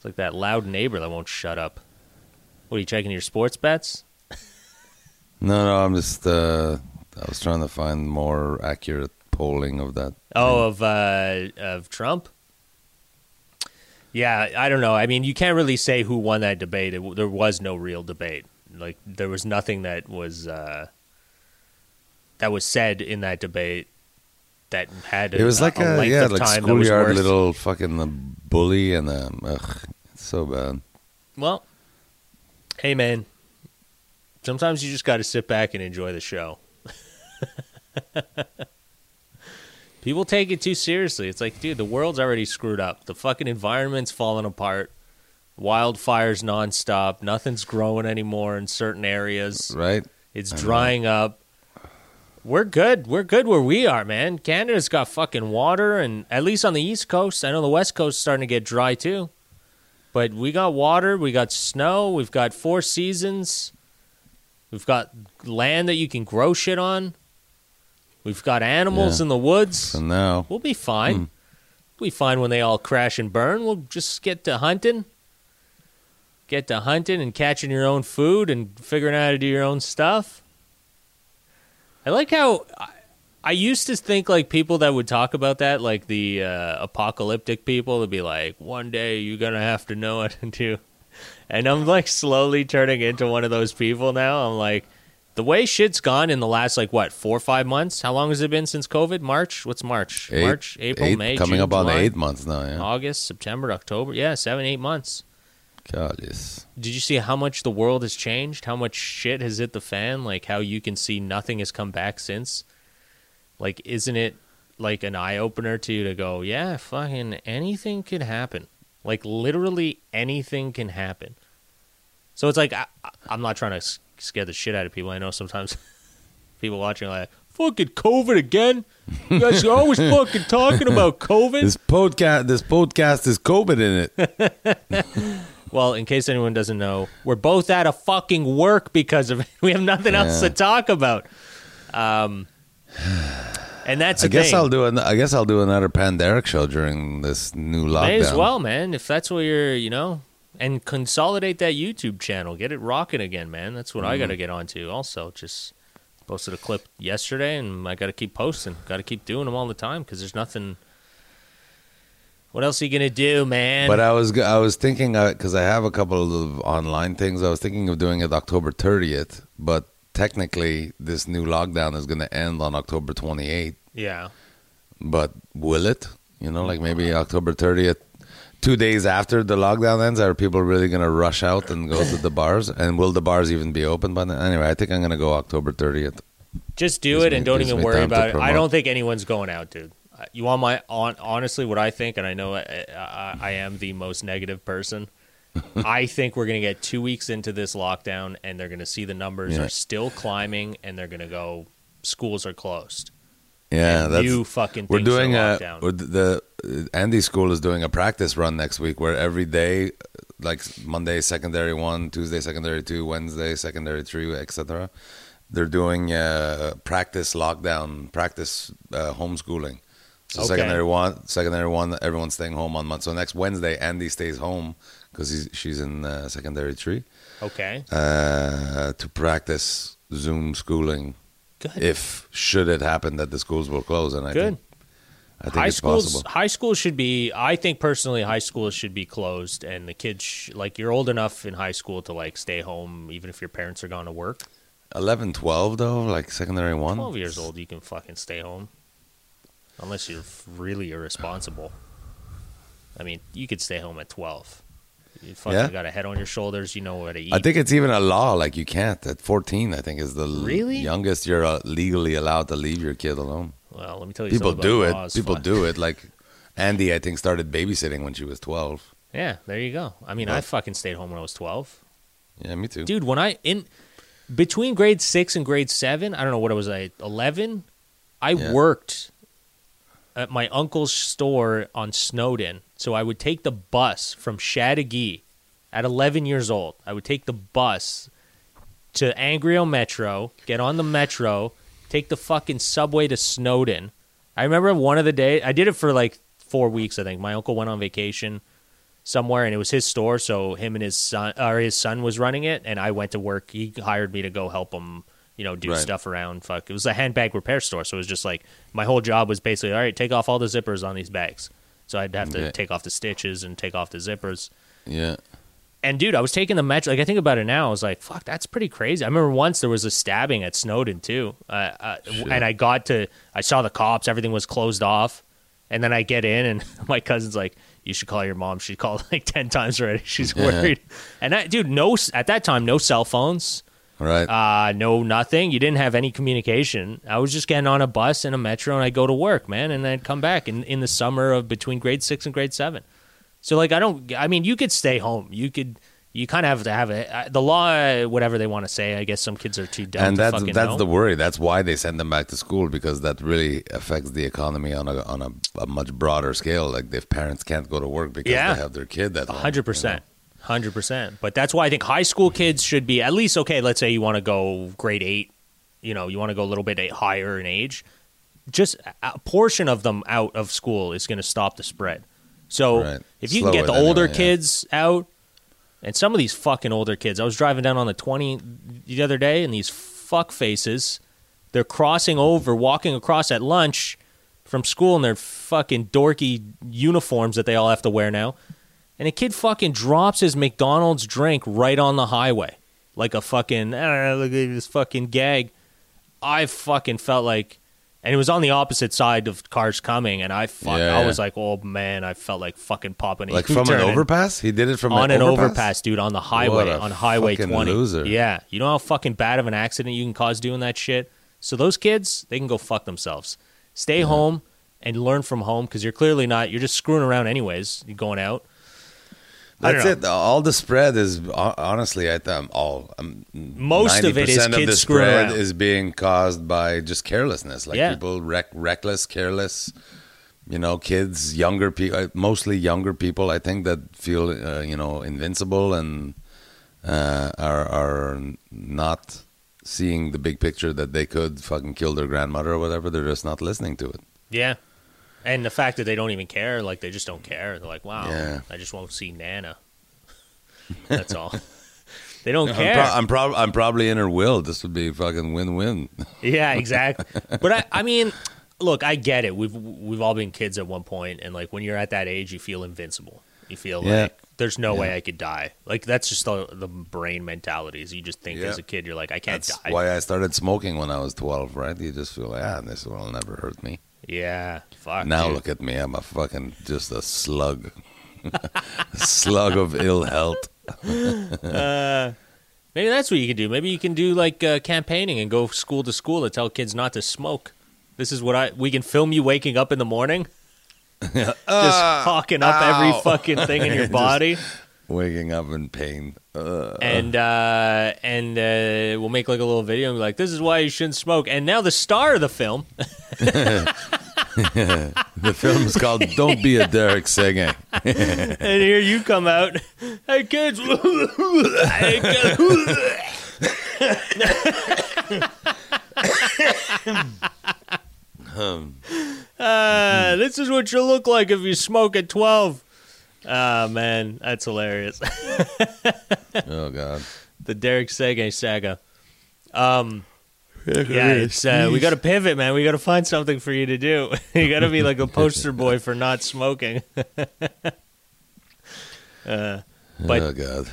It's like that loud neighbor that won't shut up. What are you checking your sports bets? No, no, I'm just. Uh, I was trying to find more accurate polling of that. Oh, of uh, of Trump. Yeah, I don't know. I mean, you can't really say who won that debate. It, there was no real debate. Like there was nothing that was uh, that was said in that debate that had. A, It was like a, length yeah, like time that was schoolyard little fucking uh, bully and um, ugh, it's so bad. Well, hey man, sometimes you just got to sit back and enjoy the show. People take it too seriously. It's like, dude, the world's already screwed up. The fucking environment's falling apart. Wildfires nonstop. Nothing's growing anymore in certain areas. Right? It's drying up. We're good. We're good where we are, man. Canada's got fucking water, and at least on the East Coast, I know the West Coast is starting to get dry too. But we got water, we got snow, we've got four seasons, we've got land that you can grow shit on, we've got animals Yeah. in the woods. So now, We'll be fine. Hmm. We'll be fine when they all crash and burn. We'll just get to hunting. Get to hunting and catching your own food and figuring out how to do your own stuff. I like how I, I used to think like people that would talk about that, like the uh, apocalyptic people, would be like, one day you're going to have to know what to do. And I'm like slowly turning into one of those people now. I'm like, the way shit's gone in the last like what four or five months? How long has it been since COVID? March? What's March? eight, March, April, eight- May, coming June, up on July, eight months now. Yeah, August, September, October. Yeah, seven, eight months. God, yes. Did you see how much the world has changed? How much shit has hit the fan? Like how you can see nothing has come back since. Like, isn't it like an eye opener to you to go, yeah, fucking anything could happen. Like literally anything can happen. So it's like I, I- I'm not trying to scare the shit out of people. I know sometimes people watching are like, fucking COVID again. You guys are always fucking talking about COVID. This podcast, this podcast is COVID in it. Well, in case anyone doesn't know, we're both out of fucking work because of it. We have nothing else to talk about. Um, and that's I guess thing. I'll do. An, I guess I'll do another Panderic show during this new lockdown. May as well, man. If that's what you're, you know, and consolidate that YouTube channel, get it rocking again, man. That's what I Mm-hmm. got to get onto. Also, just posted a clip yesterday, and I got to keep posting. Got to keep doing them all the time because there's nothing. What else are you gonna do, man? But I was I was thinking uh, because I have a couple of online things. I was thinking of doing it October 30th, but technically this new lockdown is going to end on October 28th. yeah, But will it? You know, like maybe October 30th, two days after the lockdown ends, are people really going to rush out and go to the bars? And will the bars even be open by then? Anyway, I think I'm going to go October 30th. Just do it and don't even worry about it. I don't think anyone's going out, dude. Uh, You want my on honestly what I think, and I know I, I, I am the most negative person. I think we're gonna get two weeks into this lockdown, and they're gonna see the numbers Yeah. are still climbing, and they're gonna go schools are closed. Yeah, and that's you fucking we're doing a the uh, Andy School is doing a practice run next week where every day, like Monday secondary one, Tuesday secondary two, Wednesday secondary three, etc. They're doing uh, practice lockdown, practice uh, homeschooling. So Okay. secondary one, secondary one, everyone's staying home on month. So next Wednesday, Andy stays home because she's in uh, secondary three Okay, uh, to practice Zoom schooling. good. If should it happen that the schools will close, and I Good. think I think high it's schools, possible. high schools should be. I think personally, high schools should be closed, and the kids sh- like you're old enough in high school to like stay home, even if your parents are gone to work. 11, 12 though, like secondary one. 12 years old, you can fucking stay home. Unless you're really irresponsible. I mean, you could stay home at 12. You fucking Yeah. got a head on your shoulders, you know what to eat. I think it's even a law. Like you can't at fourteen. I think is the Really? youngest you're uh, legally allowed to leave your kid alone. Well, let me tell you People do it. Raw is People do it. Like Andy, I think, started babysitting when she was twelve. Yeah, there you go. I mean, Yeah. I fucking stayed home when I was 12. Yeah, me too. Dude, when I in between grade 6 and grade 7, I don't know what it was, I 11, I Yeah. worked at my uncle's store on Snowdon. So I would take the bus from Châteauguay at 11 years old. I would take the bus to Angrignon Metro, get on the metro, take the fucking subway to Snowdon. I remember one of the day I did it for like 4 weeks I think. My uncle went on vacation somewhere and it was his store so him and his son or his son was running it and I went to work. He hired me to go help him, you know, do Right. stuff around fuck. It was a handbag repair store so it was just like my whole job was basically all right, take off all the zippers on these bags. So I'd have to Yeah. take off the stitches and take off the zippers. Yeah. And dude, I was taking the metro. Like I think about it now, I was like, "Fuck, that's pretty crazy." I remember once there was a stabbing at Snowdon too, uh, uh, and I got to, I saw the cops, everything was closed off, and then I get in, and my cousin's like, "You should call your mom." She called like ten times already. She's Yeah. worried. And that dude, no, at that time, no cell phones, Right. uh, no nothing. You didn't have any communication. I was just getting on a bus and a metro, and I'd go to work, man, and I'd come back in in the summer of between grade six and grade seven. So like I don't. I mean, you could stay home. You could. You kind of have to have it. The law, whatever they want to say. I guess some kids are too dumb and to that's that's know. the worry. That's why they send them back to school because that really affects the economy on a on a, a much broader scale. Like if parents can't go to work because Yeah. they have their kid at home, hundred percent, hundred percent. But that's why I think high school kids should be at least okay. Let's say you want to go grade eight. You know, you want to go a little bit higher in age. Just a portion of them out of school is going to stop the spread. So Right. if you Slow can get the older anyway, yeah. kids out, and some of these fucking older kids, I was driving down on the twenty the other day, and these fuck faces, they're crossing over, walking across at lunch from school in their fucking dorky uniforms that they all have to wear now. And a kid fucking drops his McDonald's drink right on the highway. Like a fucking, I don't know, look at this fucking gag. I fucking felt like, and it was on the opposite side of cars coming, and I fuck, Yeah, I yeah. was like, oh man, I felt like fucking popping a like from an overpass. He did it from on an overpass. overpass, dude, on the highway, on Highway 20. loser. Yeah. You know how fucking bad of an accident you can cause doing that shit? So those kids, they can go fuck themselves. Stay home and learn from home because you're clearly not, you're just screwing around anyways. You're going out. That's it. All the spread is honestly, I th- all um, Most of it is 90% kids the spread around. is being caused by just carelessness. Like Yeah. people wreck, reckless, careless. You know, kids, younger people, mostly younger people. I think that feel uh, you know invincible and uh, are are not seeing the big picture that they could fucking kill their grandmother or whatever. They're just not listening to it. Yeah. And the fact that they don't even care, like they just don't care. They're like, wow, Yeah. I just won't see Nana. That's all. they don't I'm, care. pro- I'm, I'm probably in her will. This would be fucking win-win. Yeah, exactly. but I, I mean, look, I get it. We've we've all been kids at one point, and like when you're at that age, you feel invincible. You feel Yeah. like there's no Yeah. way I could die. Like that's just the, the brain mentality. Is you just think Yeah. as a kid, you're like, I can't That's die. why I started smoking when I was 12, right? You just feel like, ah, this will never hurt me. Yeah, fuck. now dude. look at me. I'm a fucking, just a slug. a slug of ill health. Maybe that's what you can do. Maybe you can do like uh, campaigning and go school to school to tell kids not to smoke. This is what I. We can film you waking up in the morning, just hawking up every fucking thing in your Just- body. Waking up in pain. Uh, and uh, and uh, we'll make like a little video and be like, "This is why you shouldn't smoke." And now the star of the film, the film is called Don't Be a Derek Seguin. and here you come out, hey kids, hey Um, uh, this is what you look like if you smoke at twelve. Ah man, that's hilarious. oh, God. the Derek Seguin saga. Um, yeah, it's uh, we got to pivot, man. We got to find something for you to do. you got to be like a poster boy for not smoking. uh, but oh, God.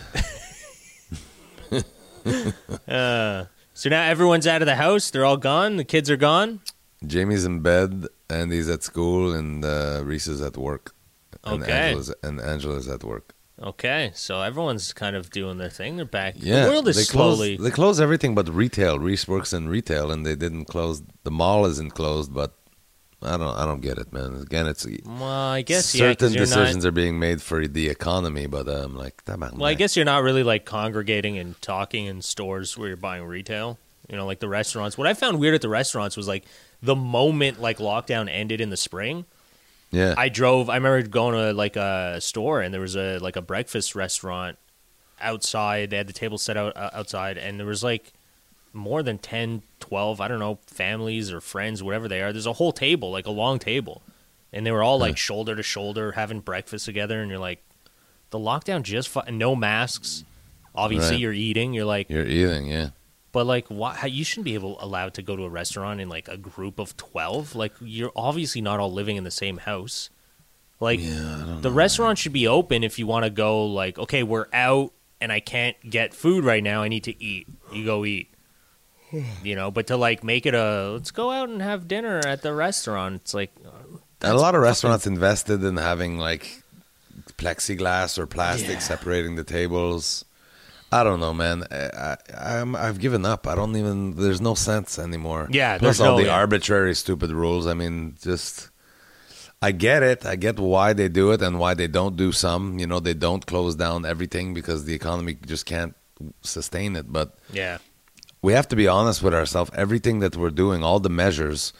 uh, so now everyone's out of the house. They're all gone. The kids are gone. Jamie's in bed, and he's at school, and uh, Reese is at work. And Okay. Angela's, and Angela's at work. Okay, so everyone's kind of doing their thing. They're back. Yeah, the world is they slowly. Close, they close everything but retail. Reese works in retail, and they didn't close. The mall isn't closed, but I don't. I don't get it, man. Again, it's Well, I guess certain you're decisions not. are being made for the economy, but I'm like, that. Well, I guess you're not really like congregating and talking in stores where you're buying retail. You know, like the restaurants. What I found weird at the restaurants was like the moment like lockdown ended in the spring. Yeah, I drove. I remember going to like a store and there was a like a breakfast restaurant outside. They had the table set out uh, outside, and there was like more than 10, 12, I don't know, families or friends, whatever they are. There's a whole table, like a long table, and they were all like shoulder to shoulder having breakfast together. And you're like, the lockdown just fu- no masks. Obviously, Right. you're eating. You're like, you're eating. Yeah, but like, why? You shouldn't be able allowed to go to a restaurant in like a group of twelve. Like, you're obviously not all living in the same house. Like, yeah. The know. restaurant should be open if you want to go. Like, okay, we're out and I can't get food right now. I need to eat. You go eat. You know, but to like make it a let's go out and have dinner at the restaurant. It's like uh, a lot of restaurants invested in having like plexiglass or plastic Yeah. separating the tables. I don't know, man. I, I, I'm, I've given up. I don't even. There's no sense anymore. Yeah, Plus there's all no- the yeah. arbitrary, stupid rules. I mean, just. I get it. I get why they do it and why they don't do some. You know, they don't close down everything because the economy just can't sustain it. But yeah, we have to be honest with ourselves. Everything that we're doing, all the measures,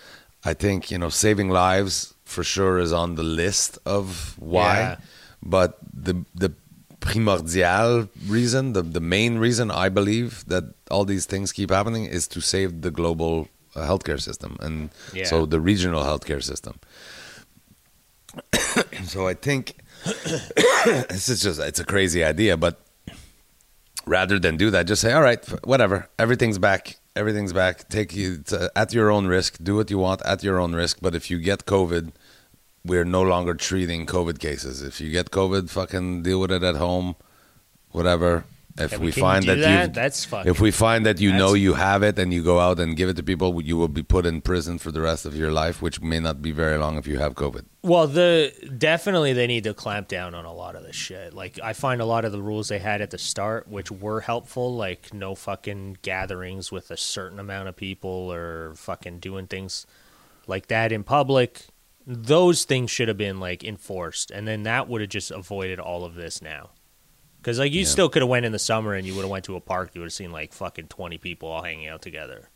I think you know, saving lives for sure is on the list of why. Yeah. But the the primordial reason, the the main reason I believe that all these things keep happening is to save the global uh, healthcare system and Yeah. so the regional healthcare system. so I think this is just it's a crazy idea, but rather than do that, just say, all right, whatever, everything's back, everything's back. Take you to, at your own risk, do what you want at your own risk. But if you get COVID, we're no longer treating COVID cases. If you get COVID, fucking deal with it at home, whatever. If And we can find that, that, you, that's fucking. if we find that you know you have it and you go out and give it to people, you will be put in prison for the rest of your life, which may not be very long if you have COVID. Well, the definitely they need to clamp down on a lot of this shit. Like I find a lot of the rules they had at the start, which were helpful, like no fucking gatherings with a certain amount of people or fucking doing things like that in public. Those things should have been like enforced, and then that would have just avoided all of this now. Because like you Yeah. still could have went in the summer and you would have went to a park, you would have seen like fucking twenty people all hanging out together.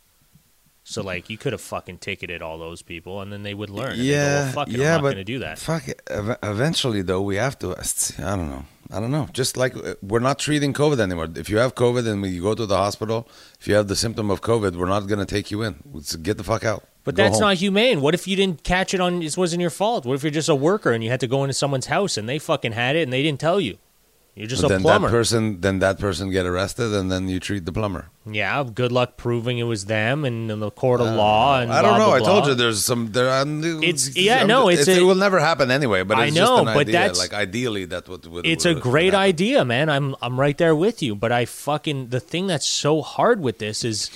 So like you could have fucking ticketed all those people, and then they would learn. yeah, go, well, it, yeah, I'm but do that. Fuck it. Ev- Eventually, though, we have to. I don't know. I don't know. Just like uh, we're not treating COVID anymore. If you have COVID and you go to the hospital, if you have the symptom of COVID, we're not going to take you in. Let's get the fuck out. But that's home. not humane. What if you didn't catch it on? This wasn't your fault. What if you're just a worker and you had to go into someone's house and they fucking had it and they didn't tell you? You're just But a then plumber. that person, then that person get arrested, and then you treat the plumber. yeah, good luck proving it was them and in the court of I law. And. I don't blah, know. blah, I told you there's some. There, I'm, It's- yeah, no, it's it a- will never happen anyway. But I know, just an but idea. that's- like ideally that would. would It's would, a great idea, man. I'm I'm right there with you. But I fucking the thing that's so hard with this is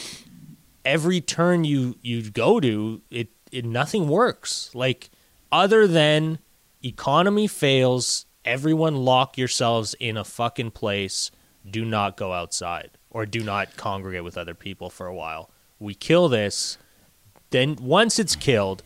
every turn you you go to, it, it nothing works. Like other than economy fails, everyone lock yourselves in a fucking place. Do not go outside or do not congregate with other people for a while. We kill this, then once it's killed,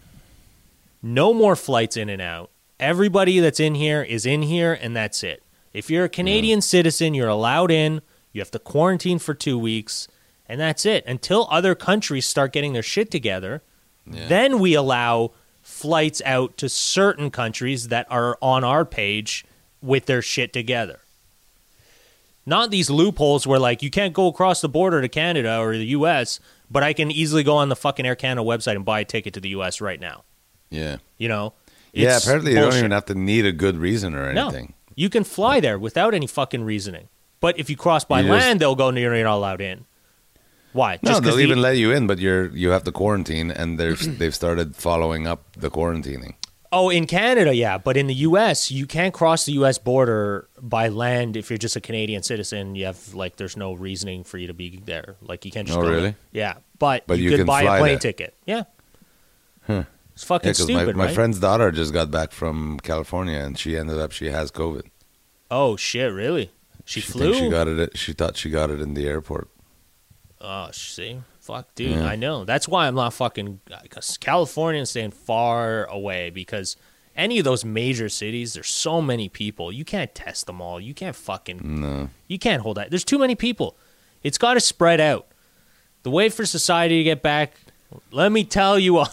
no more flights in and out. Everybody that's in here is in here, and that's it. If you're a Canadian mm. citizen, you're allowed in. You have to quarantine for two weeks, and that's it. Until other countries start getting their shit together, Yeah. then we allow flights out to certain countries that are on our page with their shit together. Not these loopholes where like you can't go across the border to Canada or the US, but I can easily go on the fucking Air Canada website and buy a ticket to the US right now. Yeah. You know? Yeah. Apparently, you don't even have to need a good reason or anything. No. You can fly there without any fucking reasoning. But if you cross by You just- land, they'll go, no, you're not allowed in. Why? No, 'cause they'll the- even let you in, but you're you have to quarantine, and they've they've started following up the quarantining. Oh, in Canada, yeah, but in the U.S., you can't cross the U.S. border by land if you're just a Canadian citizen. You have like, there's no reasoning for you to be there. Like, you can't just. Oh, go there. really? Yeah, but, But you, you could can buy a plane there. ticket. Yeah, Huh. it's fucking Yeah, stupid, my, my right? friend's daughter just got back from California, and she ended up she has COVID. oh shit, really? She, thinks flew. She got it. She thought she got it in the airport. Oh, see, Fuck, dude. Yeah. I know. That's why I'm not fucking. Because Californians staying far away because any of those major cities, there's so many people. You can't test them all. You can't fucking. No. You can't hold that. There's too many people. It's got to spread out. The way for society to get back, let me tell you,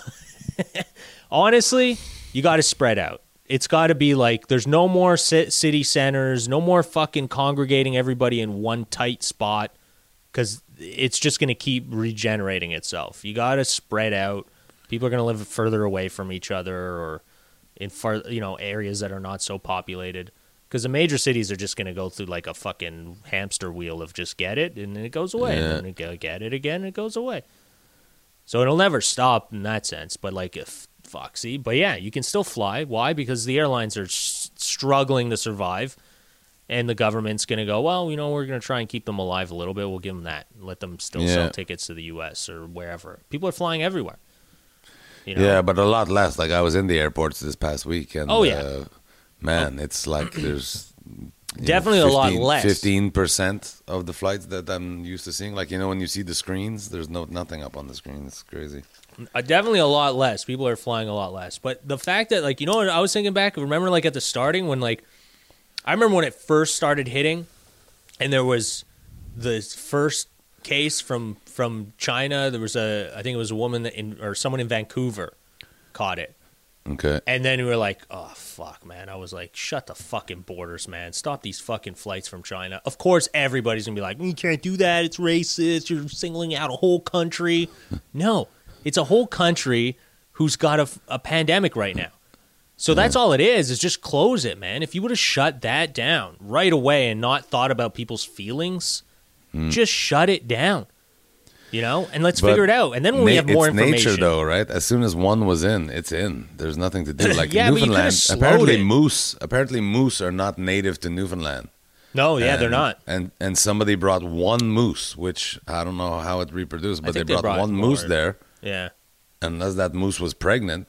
honestly, you got to spread out. It's got to be like there's no more city centers, no more fucking congregating everybody in one tight spot because it's just going to keep regenerating itself. You got to spread out. People are going to live further away from each other or in far, you know, areas that are not so populated. Because the major cities are just going to go through like a fucking hamster wheel of just get it and then it goes away, Yeah. and then get it again, and it goes away. So it'll never stop in that sense. But like if Foxy, but yeah, you can still fly. Why? Because the airlines are s- struggling to survive, and the government's going to go, well, you know, we're going to try and keep them alive a little bit. We'll give them that, let them still Yeah. sell tickets to the U.S. or wherever. People are flying everywhere. You know? Yeah, but a lot less. Like I was in the airports this past week, and Oh, yeah. uh, man, it's like there's Definitely a lot less. Fifteen percent of the flights that I'm used to seeing, like you know, when you see the screens, there's no nothing up on the screen. It's crazy. Uh, definitely a lot less. People are flying a lot less. But the fact that, like, you know what I was thinking back? Remember, like, at the starting when, like, I remember when it first started hitting and there was the first case from from China. There was a, I think it was a woman that in, or someone in Vancouver caught it. Okay. And then we were like, oh, fuck, man. I was like, shut the fucking borders, man. Stop these fucking flights from China. Of course, everybody's going to be like, you can't do that. It's racist. You're singling out a whole country. no, it's a whole country who's got a, a pandemic right now. So that's mm. all it is, is just close it, man. If you would have shut that down right away and not thought about people's feelings, mm. just shut it down. You know, and let's But figure it out. And then when we have more it's information, nature, though, right? As soon as one was in, it's in. There's nothing to do. Like Yeah, Newfoundland, apparently it. moose. Apparently moose are not native to Newfoundland. no, yeah, they're not. And and somebody brought one moose, which I don't know how it reproduced, but they think they brought, brought one moose there, Yeah. unless that moose was pregnant,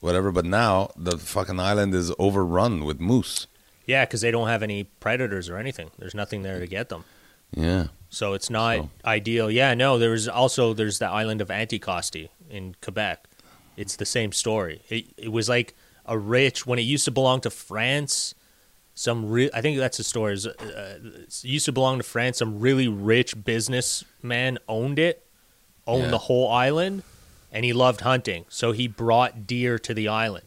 whatever. But now the fucking island is overrun with moose. Yeah, because they don't have any predators or anything. There's nothing there to get them. Yeah. So it's not So- ideal. Yeah, no, there was also there's the island of Anticosti in Quebec. It's the same story. It, it was like a rich when it used to belong to France. Some re- I think that's the story. is, Uh, it used to belong to France. Some really rich businessman owned it, owned Yeah. the whole island, and he loved hunting. So he brought deer to the island.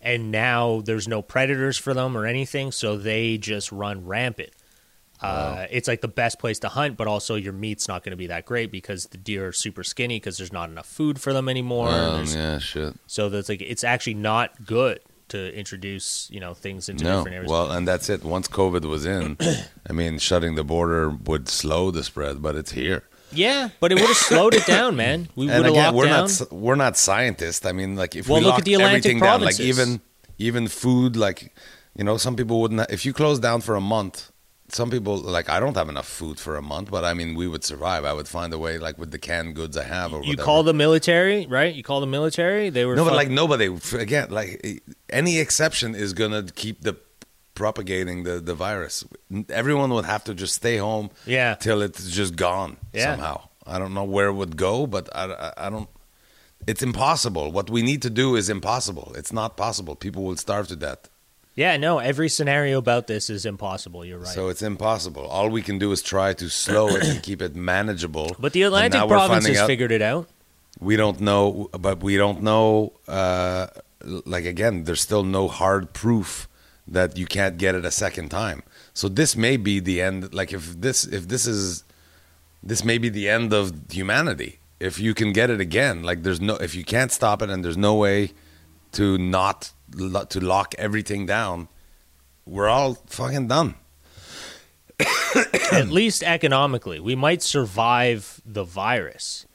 And now there's no predators for them or anything, so they just run rampant. Uh, it's like the best place to hunt, but also your meat's not going to be that great because the deer are super skinny because there's not enough food for them anymore. Um, yeah. Shit. So that's like it's actually not good to introduce you know things into No. different areas. Well, and that's it. Once COVID was in, I mean, shutting the border would slow the spread, but it's here. Yeah, but it would have slowed it down, man. We would have locked we're down. not we're not scientists. I mean, like if Well, we look at the Atlantic everything down, like even even food, like you know, some people wouldn't. If you close down for a month, some people like I don't have enough food for a month, but I mean, we would survive. I would find a way, like with the canned goods I have, or you whatever. call the military, right? You call the military. They were no, but like nobody again, like any exception is gonna keep the propagating the the virus. Everyone would have to just stay home yeah, till it's just gone Yeah. somehow. I don't know where it would go, but I, I, I don't. It's impossible. What we need to do is impossible. It's not possible. People will starve to death. yeah. No, every scenario about this is impossible. You're right. So it's impossible. All we can do is try to slow it and keep it manageable. but the Atlantic now we're province has out- figured it out. We don't know, but we don't know. Uh, like again, there's still no hard proof that you can't get it a second time. So this may be the end. Like if this, if this is, this may be the end of humanity. If you can get it again, like there's no, if you can't stop it, and there's no way to not to lock everything down, we're all fucking done. At least economically, we might survive the virus,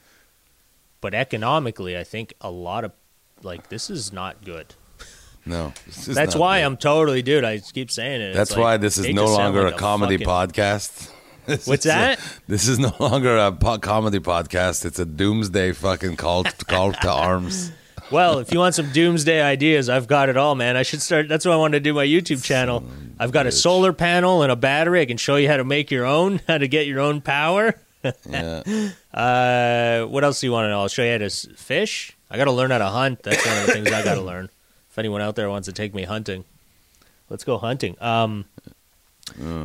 but economically, I think a lot of like this is not good. No, That's why good. I'm totally, dude. I just keep saying it. That's like, why this is no longer like a comedy fucking- podcast. This What's is a- that? this is no longer a po- comedy podcast. It's a doomsday fucking call call to arms. Well, if you want some doomsday ideas, I've got it all, man. I should start. That's why I wanted to do my YouTube channel. I've got a solar panel and a battery. I can show you how to make your own, how to get your own power. yeah. Uh, what else do you want to know? I'll show you how to fish. I got to learn how to hunt. That's one of the things I got to learn. Anyone out there wants to take me hunting, let's go hunting. Um,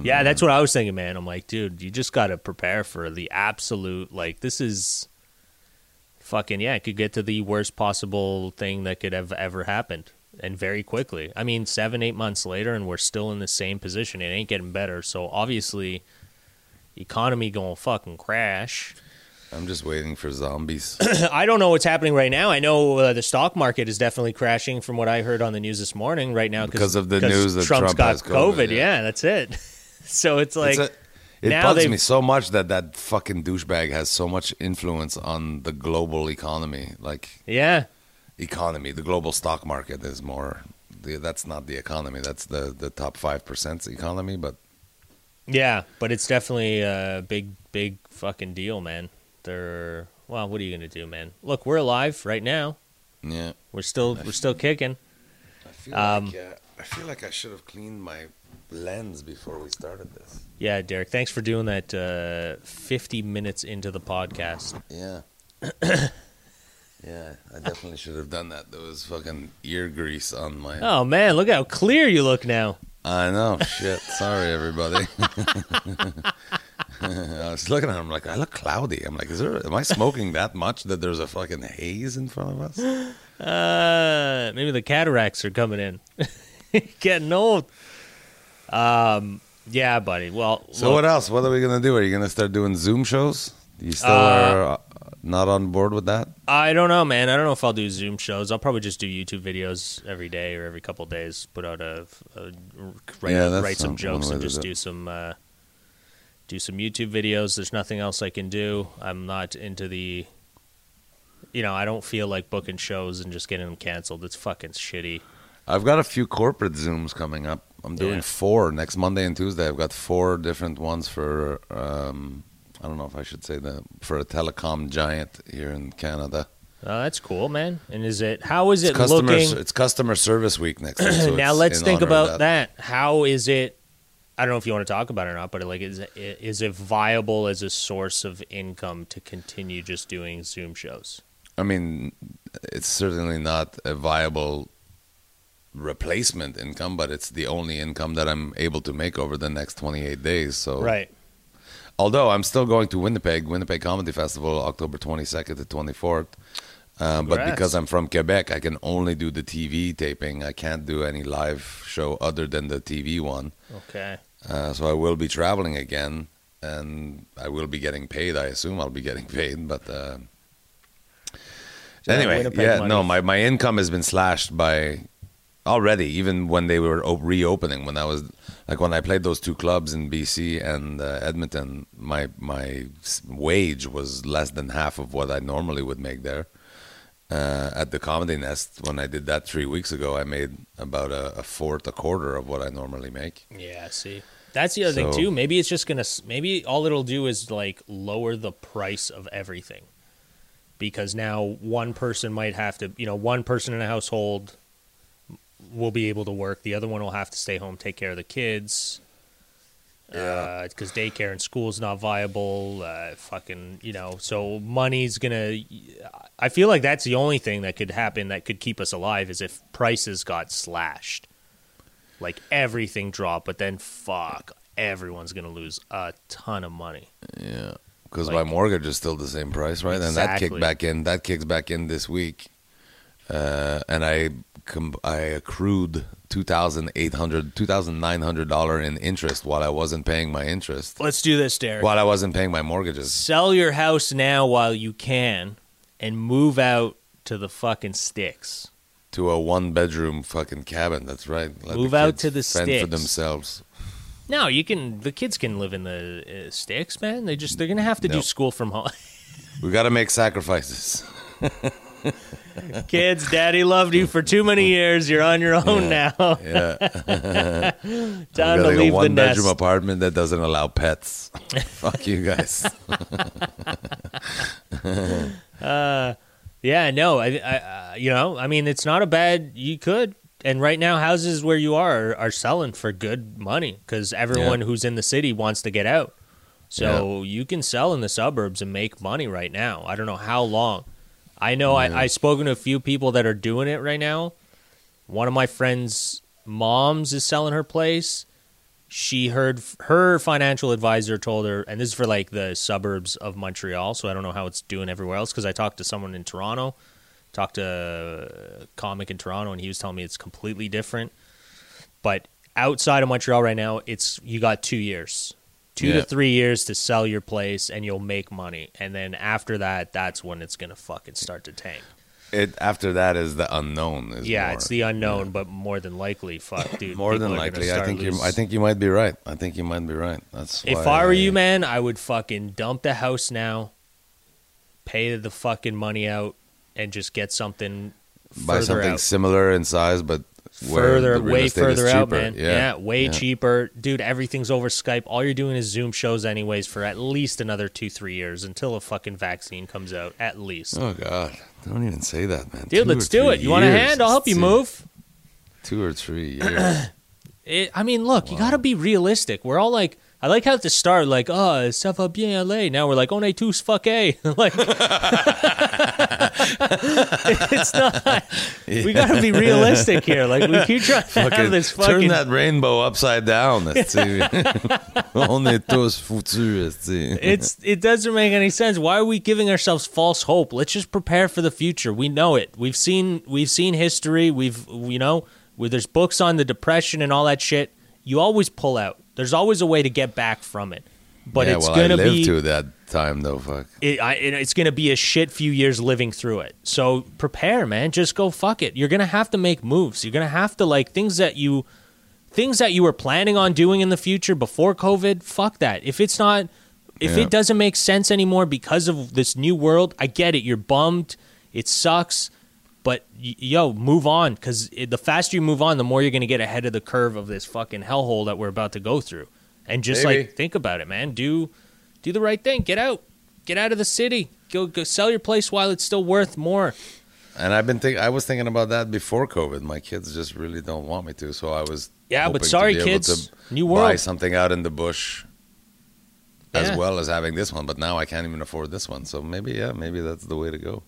yeah, that's what I was thinking, man. I'm like, dude, you just got to prepare for the absolute. Like, this is fucking yeah. It could get to the worst possible thing that could have ever happened, and very quickly. I mean, seven, eight months later, and we're still in the same position. It ain't getting better. So obviously, economy gonna fucking crash. I'm just waiting for zombies. I don't know what's happening right now. I know uh, the stock market is definitely crashing from what I heard on the news this morning. Right now, Because of the news that Trump's Trump got has COVID, Yeah. yeah. that's it. so it's like, It's a- it bugs they've- me so much that that fucking douchebag has so much influence on the global economy. Like yeah, economy, the global stock market is more. The, that's not the economy. That's the the top five percent economy. But yeah, but it's definitely a big, big fucking deal, man. They're well, what are you gonna do, man? Look, we're alive right now. yeah, We're still, we're still kicking. I feel Um, like uh, I feel like I should have cleaned my lens before we started this. Yeah, Derek, thanks for doing that. Uh, Fifty minutes into the podcast. Yeah. yeah, I definitely should have done that. There was fucking ear grease on my. Oh man, look how clear you look now. I know. Shit. Sorry, everybody. I was looking at him like I look cloudy. I'm like, is there? Am I smoking that much that there's a fucking haze in front of us? Uh, maybe the cataracts are coming in. Getting old. Um, yeah, buddy. Well, So look, what else? What are we gonna do? Are you gonna start doing Zoom shows? You still Uh, are uh, not on board with that? I don't know, man. I don't know if I'll do Zoom shows. I'll probably just do YouTube videos every day or every couple days. Put out a, a write, Yeah, that's write some one jokes way and to just do it. do some uh, do some YouTube videos. There's nothing else I can do. I'm not into the. You know, I don't feel like booking shows and just getting them canceled. It's fucking shitty. I've got a few corporate Zooms coming up. I'm doing Yeah. four next Monday and Tuesday. I've got four different ones for. Um, I don't know if I should say that for a telecom giant here in Canada. Oh, that's cool, man. And is it? How is It's it customer. looking? It's customer service week next week. so now let's think about that. How is it? I don't know if you want to talk about it or not, but like, is it, is it viable as a source of income to continue just doing Zoom shows? I mean, it's certainly not a viable replacement income, but it's the only income that I'm able to make over the next 28 days. So, Right. although I'm still going to Winnipeg, Winnipeg Comedy Festival, October 22nd to 24th. Um, but because I'm from Quebec, I can only do the TV taping. I can't do any live show other than the TV one. Okay. Uh, so I will be traveling again, and I will be getting paid. I assume I'll be getting paid, but uh, anyway, yeah, money. no, my my income has been slashed by already. Even when they were op- reopening, when I was like when I played those two clubs in BC and uh, Edmonton, my my wage was less than half of what I normally would make there. Uh, at the Comedy Nest, when I did that three weeks ago, I made about a, a fourth, a quarter of what I normally make. Yeah. See, that's the other thing too. Maybe it's just gonna. Maybe all it'll do is like lower the price of everything, because now one person might have to. You know, one person in a household will be able to work. The other one will have to stay home, take care of the kids. Yeah. because daycare and school is not viable. Uh, fucking, you know, so money's gonna. I feel like that's the only thing that could happen that could keep us alive is if prices got slashed, like everything dropped. But then, fuck, everyone's gonna lose a ton of money. Yeah, because Like- my mortgage is still the same price, right? And that Exactly. kicked back in. That kicks back in this week, uh, and I com- I accrued two thousand eight hundred, two thousand nine hundred dollar in interest while I wasn't paying my interest. Let's do this, Derek. While I wasn't paying my mortgages. Sell your house now while you can, and move out to the fucking sticks. To a one bedroom fucking cabin. That's right. Let Move out to the fend for themselves. No, you can. The kids can live in the uh, sticks, man. They just they're gonna have to do school from home. We got to make sacrifices. Kids, daddy loved you for too many years. You're on your own Yeah. now. Yeah, Time to got like a leave the one nest. bedroom apartment that doesn't allow pets. Fuck you guys. Yeah, no, I, I uh, you know, I mean, it's not a bad. You could, and right now, houses where you are are, are selling for good money because everyone who's in the city wants to get out. So you can sell in the suburbs and make money right now. I don't know how long. I know I, I've spoken to a few people that are doing it right now. One of my friends' moms is selling her place. She heard her financial advisor told her, and this is for like the suburbs of Montreal. So I don't know how it's doing everywhere else because I talked to someone in Toronto, talked to a comic in Toronto, and he was telling me it's completely different. But outside of Montreal right now, it's you got two years, two Yeah. to three years to sell your place, and you'll make money. And then after that, that's when it's gonna fucking start to tank. It after that is the unknown. Is Yeah, more, it's the unknown, but more than likely, fuck, dude. more than likely. I think you. I think you might be right. I think you might be right. That's if I were you, man, I would fucking dump the house now, pay the fucking money out, and just get something buy something out. similar in size, but further, the way further out, man. Yeah, way yeah. cheaper, dude. Everything's over Skype. All you're doing is Zoom shows, anyways, for at least another two, three years until a fucking vaccine comes out. At least, Oh God! Don't even say that, man. dude. Two let's do it. You want a hand? I'll help you move. Two or three years. It, I mean, look, you got to be realistic. We're all like, I like how at the start, like, oh, ça va bien LA. Now we're like, on est tous fucké. like, it's not. We got to be realistic here. Like, we keep trying to Fucking have this turn that rainbow upside down. On est tous foutus. It's it doesn't make any sense. Why are we giving ourselves false hope? Let's just prepare for the future. We know it. We've seen we've seen history. We've you know where there's books on the depression and all that shit. You always pull out. There's always a way to get back from it. But yeah, it's well, gonna I lived be to that time though. Fuck. it, I, it, it's going to be a shit few years living through it. So prepare, man. Just go fuck it. You're going to have to make moves. You're going to have to like things that you things that you were planning on doing in the future before COVID. Fuck that. If it's not if Yeah. it doesn't make sense anymore because of this new world, I get it. You're bummed. It sucks. But yo, move on because the faster you move on, the more you're going to get ahead of the curve of this fucking hellhole that we're about to go through. And just Maybe. like think about it, man. Do do the right thing. Get out. Get out of the city. Go go sell your place while it's still worth more. And I've been think I was thinking about that before COVID. My kids just really don't want me to, so I was Yeah, but sorry, kids. New buy world. something out in the bush as well as having this one. But now I can't even afford this one, so maybe yeah, maybe that's the way to go.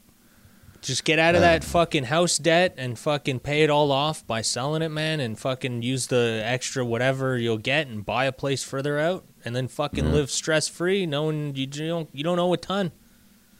Just get out of Um, that fucking house debt and fucking pay it all off by selling it, man, and fucking use the extra whatever you'll get and buy a place further out, and then fucking live stress free, knowing you don't you don't owe a ton.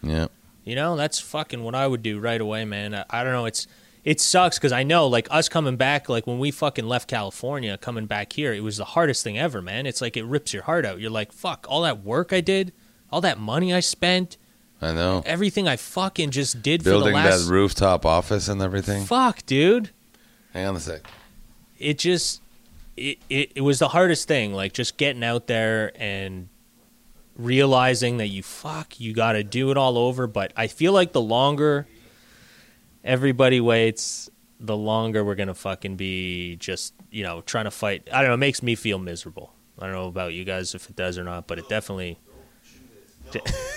Yeah, You know, that's fucking what I would do right away, man. I, I don't know. It's it sucks because I know, like us coming back, like when we fucking left California, coming back here, it was the hardest thing ever, man. It's like it rips your heart out. You're like, fuck, all that work I did, all that money I spent, I know. everything I fucking just did for Building last that rooftop office and everything. fuck, dude. Hang on a sec. It just it, it it was the hardest thing, like just getting out there and realizing that you fuck you got to do it all over. But i feel like the longer everybody waits the longer we're gonna fucking be just you know trying to fight. I don't know it makes me feel miserable. I don't know about you guys if it does or not but it definitely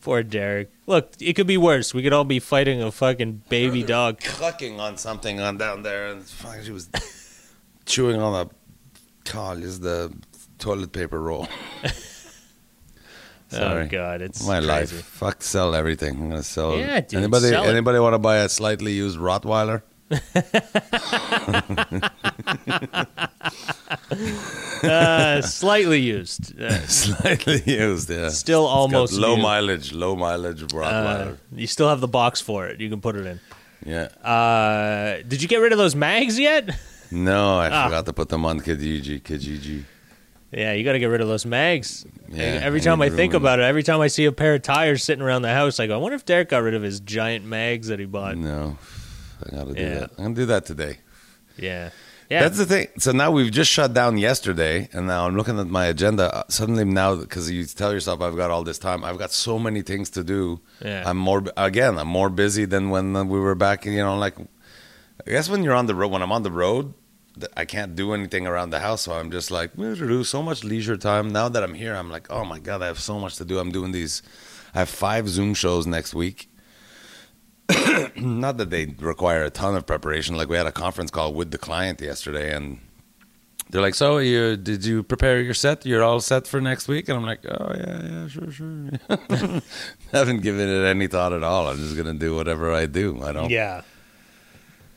poor derek look it could be worse we could all be fighting a fucking baby dog Clucking on something on down there, and fuck, she was chewing on the call is the toilet paper roll. Oh, Sorry. oh god it's My crazy. life. Fuck, sell everything. I'm gonna sell. Yeah, dude, Anybody? sell anybody want to buy a slightly used Rottweiler? uh, slightly used uh, slightly used. Yeah. Still got almost low new. mileage. Low mileage Uh, Rottweiler. you still have the box for it. You can put it in. yeah. Uh, did you get rid of those mags yet? No, I ah. forgot to put them on Kijiji. Kijiji. Yeah, you got to get rid of those mags. Yeah, every time I think about it, every time I see a pair of tires sitting around the house, I go, I wonder if Derek got rid of his giant mags that he bought. No, I gotta do Yeah. that. I'm gonna do that today. Yeah. Yeah. That's the thing. So now we've just shut down yesterday, and now I'm looking at my agenda. Uh, Suddenly now, because you tell yourself I've got all this time, I've got so many things to do. Yeah. I'm more again. I'm more busy than when uh, we were back. You know, like I guess when you're on the road, when I'm on the road, I can't do anything around the house. So I'm just like do so much leisure time. Now that I'm here, I'm like, oh my god, I have so much to do. I'm doing these. I have five Zoom shows next week. Not that they require a ton of preparation. Like we had a conference call with the client yesterday, and they're like, "So, you did you prepare your set? You're all set for next week?" And I'm like, "Oh yeah, yeah, sure, sure." haven't given it any thought at all. I'm just gonna do whatever I do. I don't. Yeah.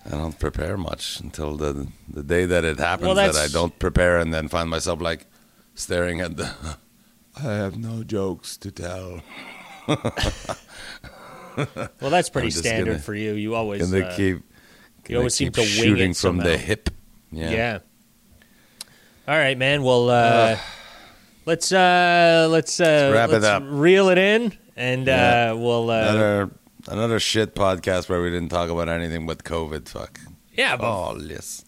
I don't prepare much until the the day that it happens Well, that I don't prepare and then find myself like staring at the. I have no jokes to tell. Well, that's pretty standard gonna- for you. You always. And they uh, keep. you always they seem keep to wing shooting it from the hip. yeah. Yeah. All right, man. Well, uh, let's uh, let's uh, wrap it let's up. Reel it in, and Yeah. uh, we'll. Uh, Another another shit podcast where we didn't talk about anything but COVID. Fuck. yeah, but Oh yes.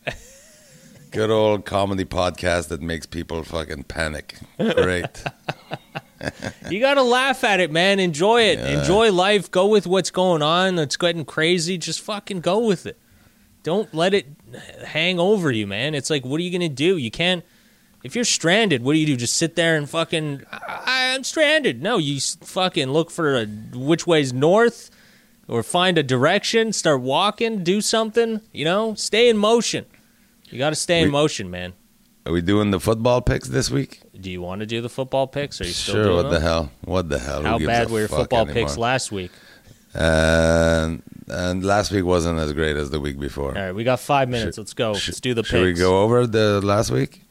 Good old comedy podcast that makes people fucking panic. Great. you got to laugh at it, man. Enjoy it. Yeah. Enjoy life. Go with what's going on. It's getting crazy. Just fucking go with it. Don't let it hang over you, man. It's like, what are you gonna do? You can't. If you're stranded, what do you do? Just sit there and fucking. I, I'm stranded. No, you fucking look for a, which way's north, or find a direction. Start walking. Do something. You know, stay in motion. You got to stay in We- motion, man. Are we doing the football picks this week? Do you want to do the football picks? Are you still Sure. What them? the hell? What the hell? How bad were your football anymore? picks last week? And and last week wasn't as great as the week before. All right, we got five minutes. Should- Let's go. Should- Let's do the picks. Should we go over the last week?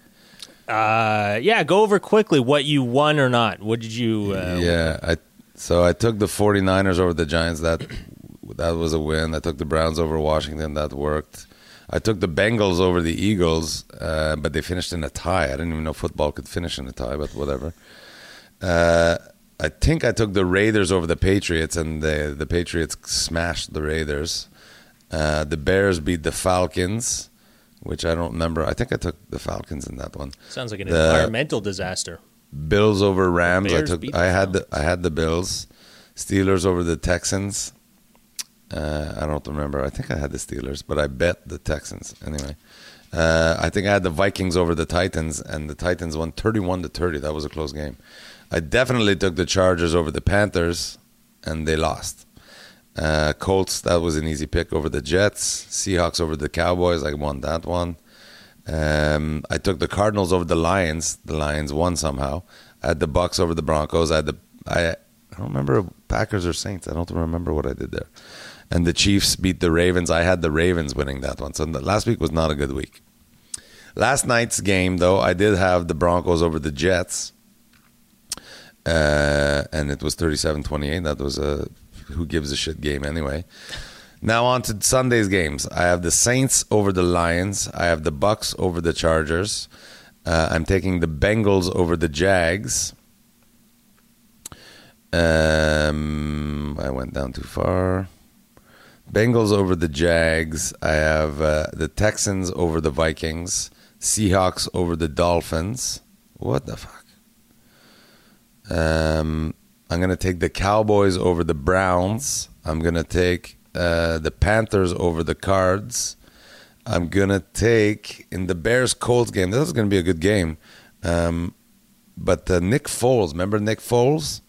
Uh, yeah, go over quickly what you won or not. What did you? Uh, yeah, I so I took the 49ers over the Giants. That that was a win. I took the Browns over Washington. That worked. I took the Bengals over the Eagles, uh, but they finished in a tie. I didn't even know football could finish in a tie, but whatever. Uh, I think I took the Raiders over the Patriots, and the the Patriots smashed the Raiders. Uh, the Bears beat the Falcons, which I don't remember. I think I took the Falcons in that one. Sounds like an The- environmental disaster. Bills over Rams. I took. I had the. I had the Bills. Steelers over the Texans. Uh, I don't remember. I think I had the Steelers, but I bet the Texans anyway. Uh, I think I had the Vikings over the Titans, and the Titans won thirty-one to thirty. That was a close game. I definitely took the Chargers over the Panthers, and they lost. Uh, Colts. That was an easy pick over the Jets. Seahawks over the Cowboys. I won that one. Um, I took the Cardinals over the Lions. The Lions won somehow. I had the Bucs over the Broncos. I had the I, I don't remember Packers or Saints. I don't remember what I did there. And the Chiefs beat the Ravens. I had the Ravens winning that one. So last week was not a good week. Last night's game though, I did have the Broncos over the Jets. Uh, and it was 37-28. That was a who gives a shit game anyway. Now on to Sunday's games. I have the Saints over the Lions. I have the Bucs over the Chargers. Uh, I'm taking the Bengals over the Jags. Um, I went down too far. Bengals over the Jags. I have uh, the Texans over the Vikings. Seahawks over the Dolphins. What the fuck? Um, I'm gonna take the Cowboys over the Browns. I'm gonna take uh, the Panthers over the Cards. I'm gonna take in the Bears Colts game. This is gonna be a good game. Um, but uh, Nick Foles, remember Nick Foles?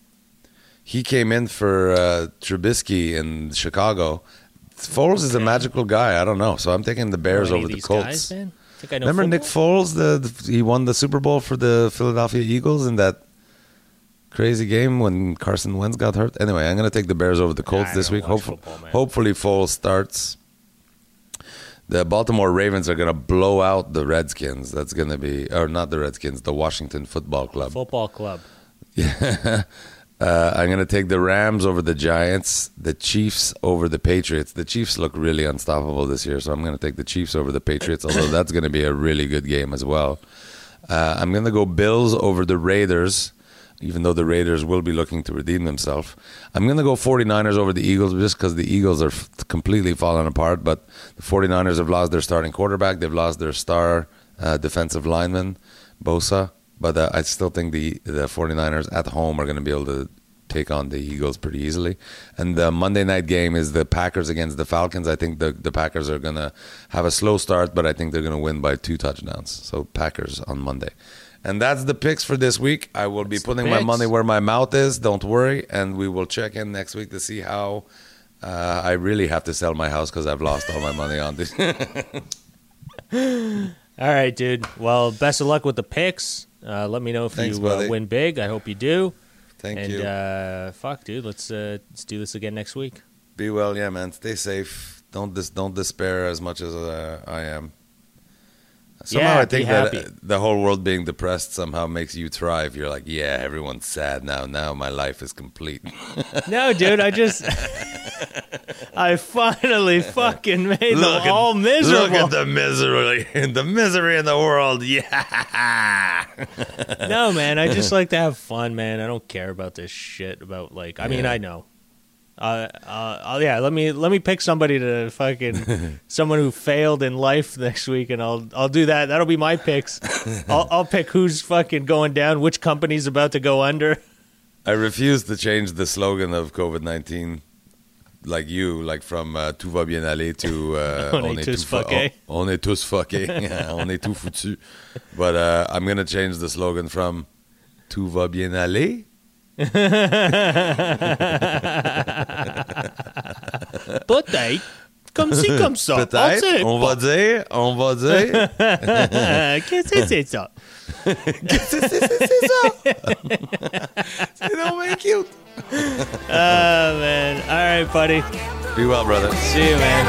He came in for uh, Trubisky in Chicago. Foles is a magical guy. I don't know, so I'm taking the Bears over the Colts. guys, man? Think I know Remember Nick? Foles? The, the he won the Super Bowl for the Philadelphia Eagles in that crazy game when Carson Wentz got hurt. Anyway, I'm going to take the Bears over the Colts I this week. Hopefully, football, hopefully Foles starts. The Baltimore Ravens are going to blow out the Redskins. That's going to be, or not the Redskins, the Washington Football Club. Football club. Yeah. Uh, I'm going to take the Rams over the Giants, the Chiefs over the Patriots. The Chiefs look really unstoppable this year, so I'm going to take the Chiefs over the Patriots, although that's going to be a really good game as well. Uh, I'm going to go Bills over the Raiders, even though the Raiders will be looking to redeem themselves. I'm going to go 49ers over the Eagles just because the Eagles are f- completely falling apart, but the 49ers have lost their starting quarterback, they've lost their star uh, defensive lineman, Bosa. But uh, I still think the the 49ers at home are going to be able to take on the Eagles pretty easily. And the Monday night game is the Packers against the Falcons. I think the, the Packers are going to have a slow start, but I think they're going to win by two touchdowns. So Packers on Monday. And that's the picks for this week. I will be That's the putting my money where my mouth is. Don't worry. And we will check in next week to see how uh, I really have to sell my house because I've lost all my money on this. All right, dude. Well, best of luck with the picks. Uh, let me know if Thanks, you uh, win big. I hope you do. Thank and you. uh, fuck, dude. Let's uh, let's do this again next week. Be well, yeah, man. Stay safe. Don't dis- don't despair as much as uh, I am. Somehow Yeah, I think that happy. uh, the whole world being depressed somehow makes you thrive. You're like, yeah, everyone's sad now. Now my life is complete. No, dude. I just I finally fucking made them all miserable. Look at the misery, the misery in the world. Yeah. no, man. I just like to have fun, man. I don't care about this shit. About like, I mean, I know. Uh, uh, uh, yeah. Let me let me pick somebody to fucking someone who failed in life next week, and I'll I'll do that. That'll be my picks. I'll I'll pick who's fucking going down, which company's about to go under. I refuse to change the slogan of COVID nineteen, like you, like from uh, "Tout va bien aller" to uh, On est tous fuckés." on, on est tous fuckés. On est tout foutu. But uh, I'm gonna change the slogan from "Tout va bien aller" Peut-être. Comme ci, comme ça. Peut-être. On, on va dire, on va dire. Qu'est-ce que c'est ça? C'est ça? c'est non, mais cute. oh, man. All right, buddy. Be well, brother. See you, man.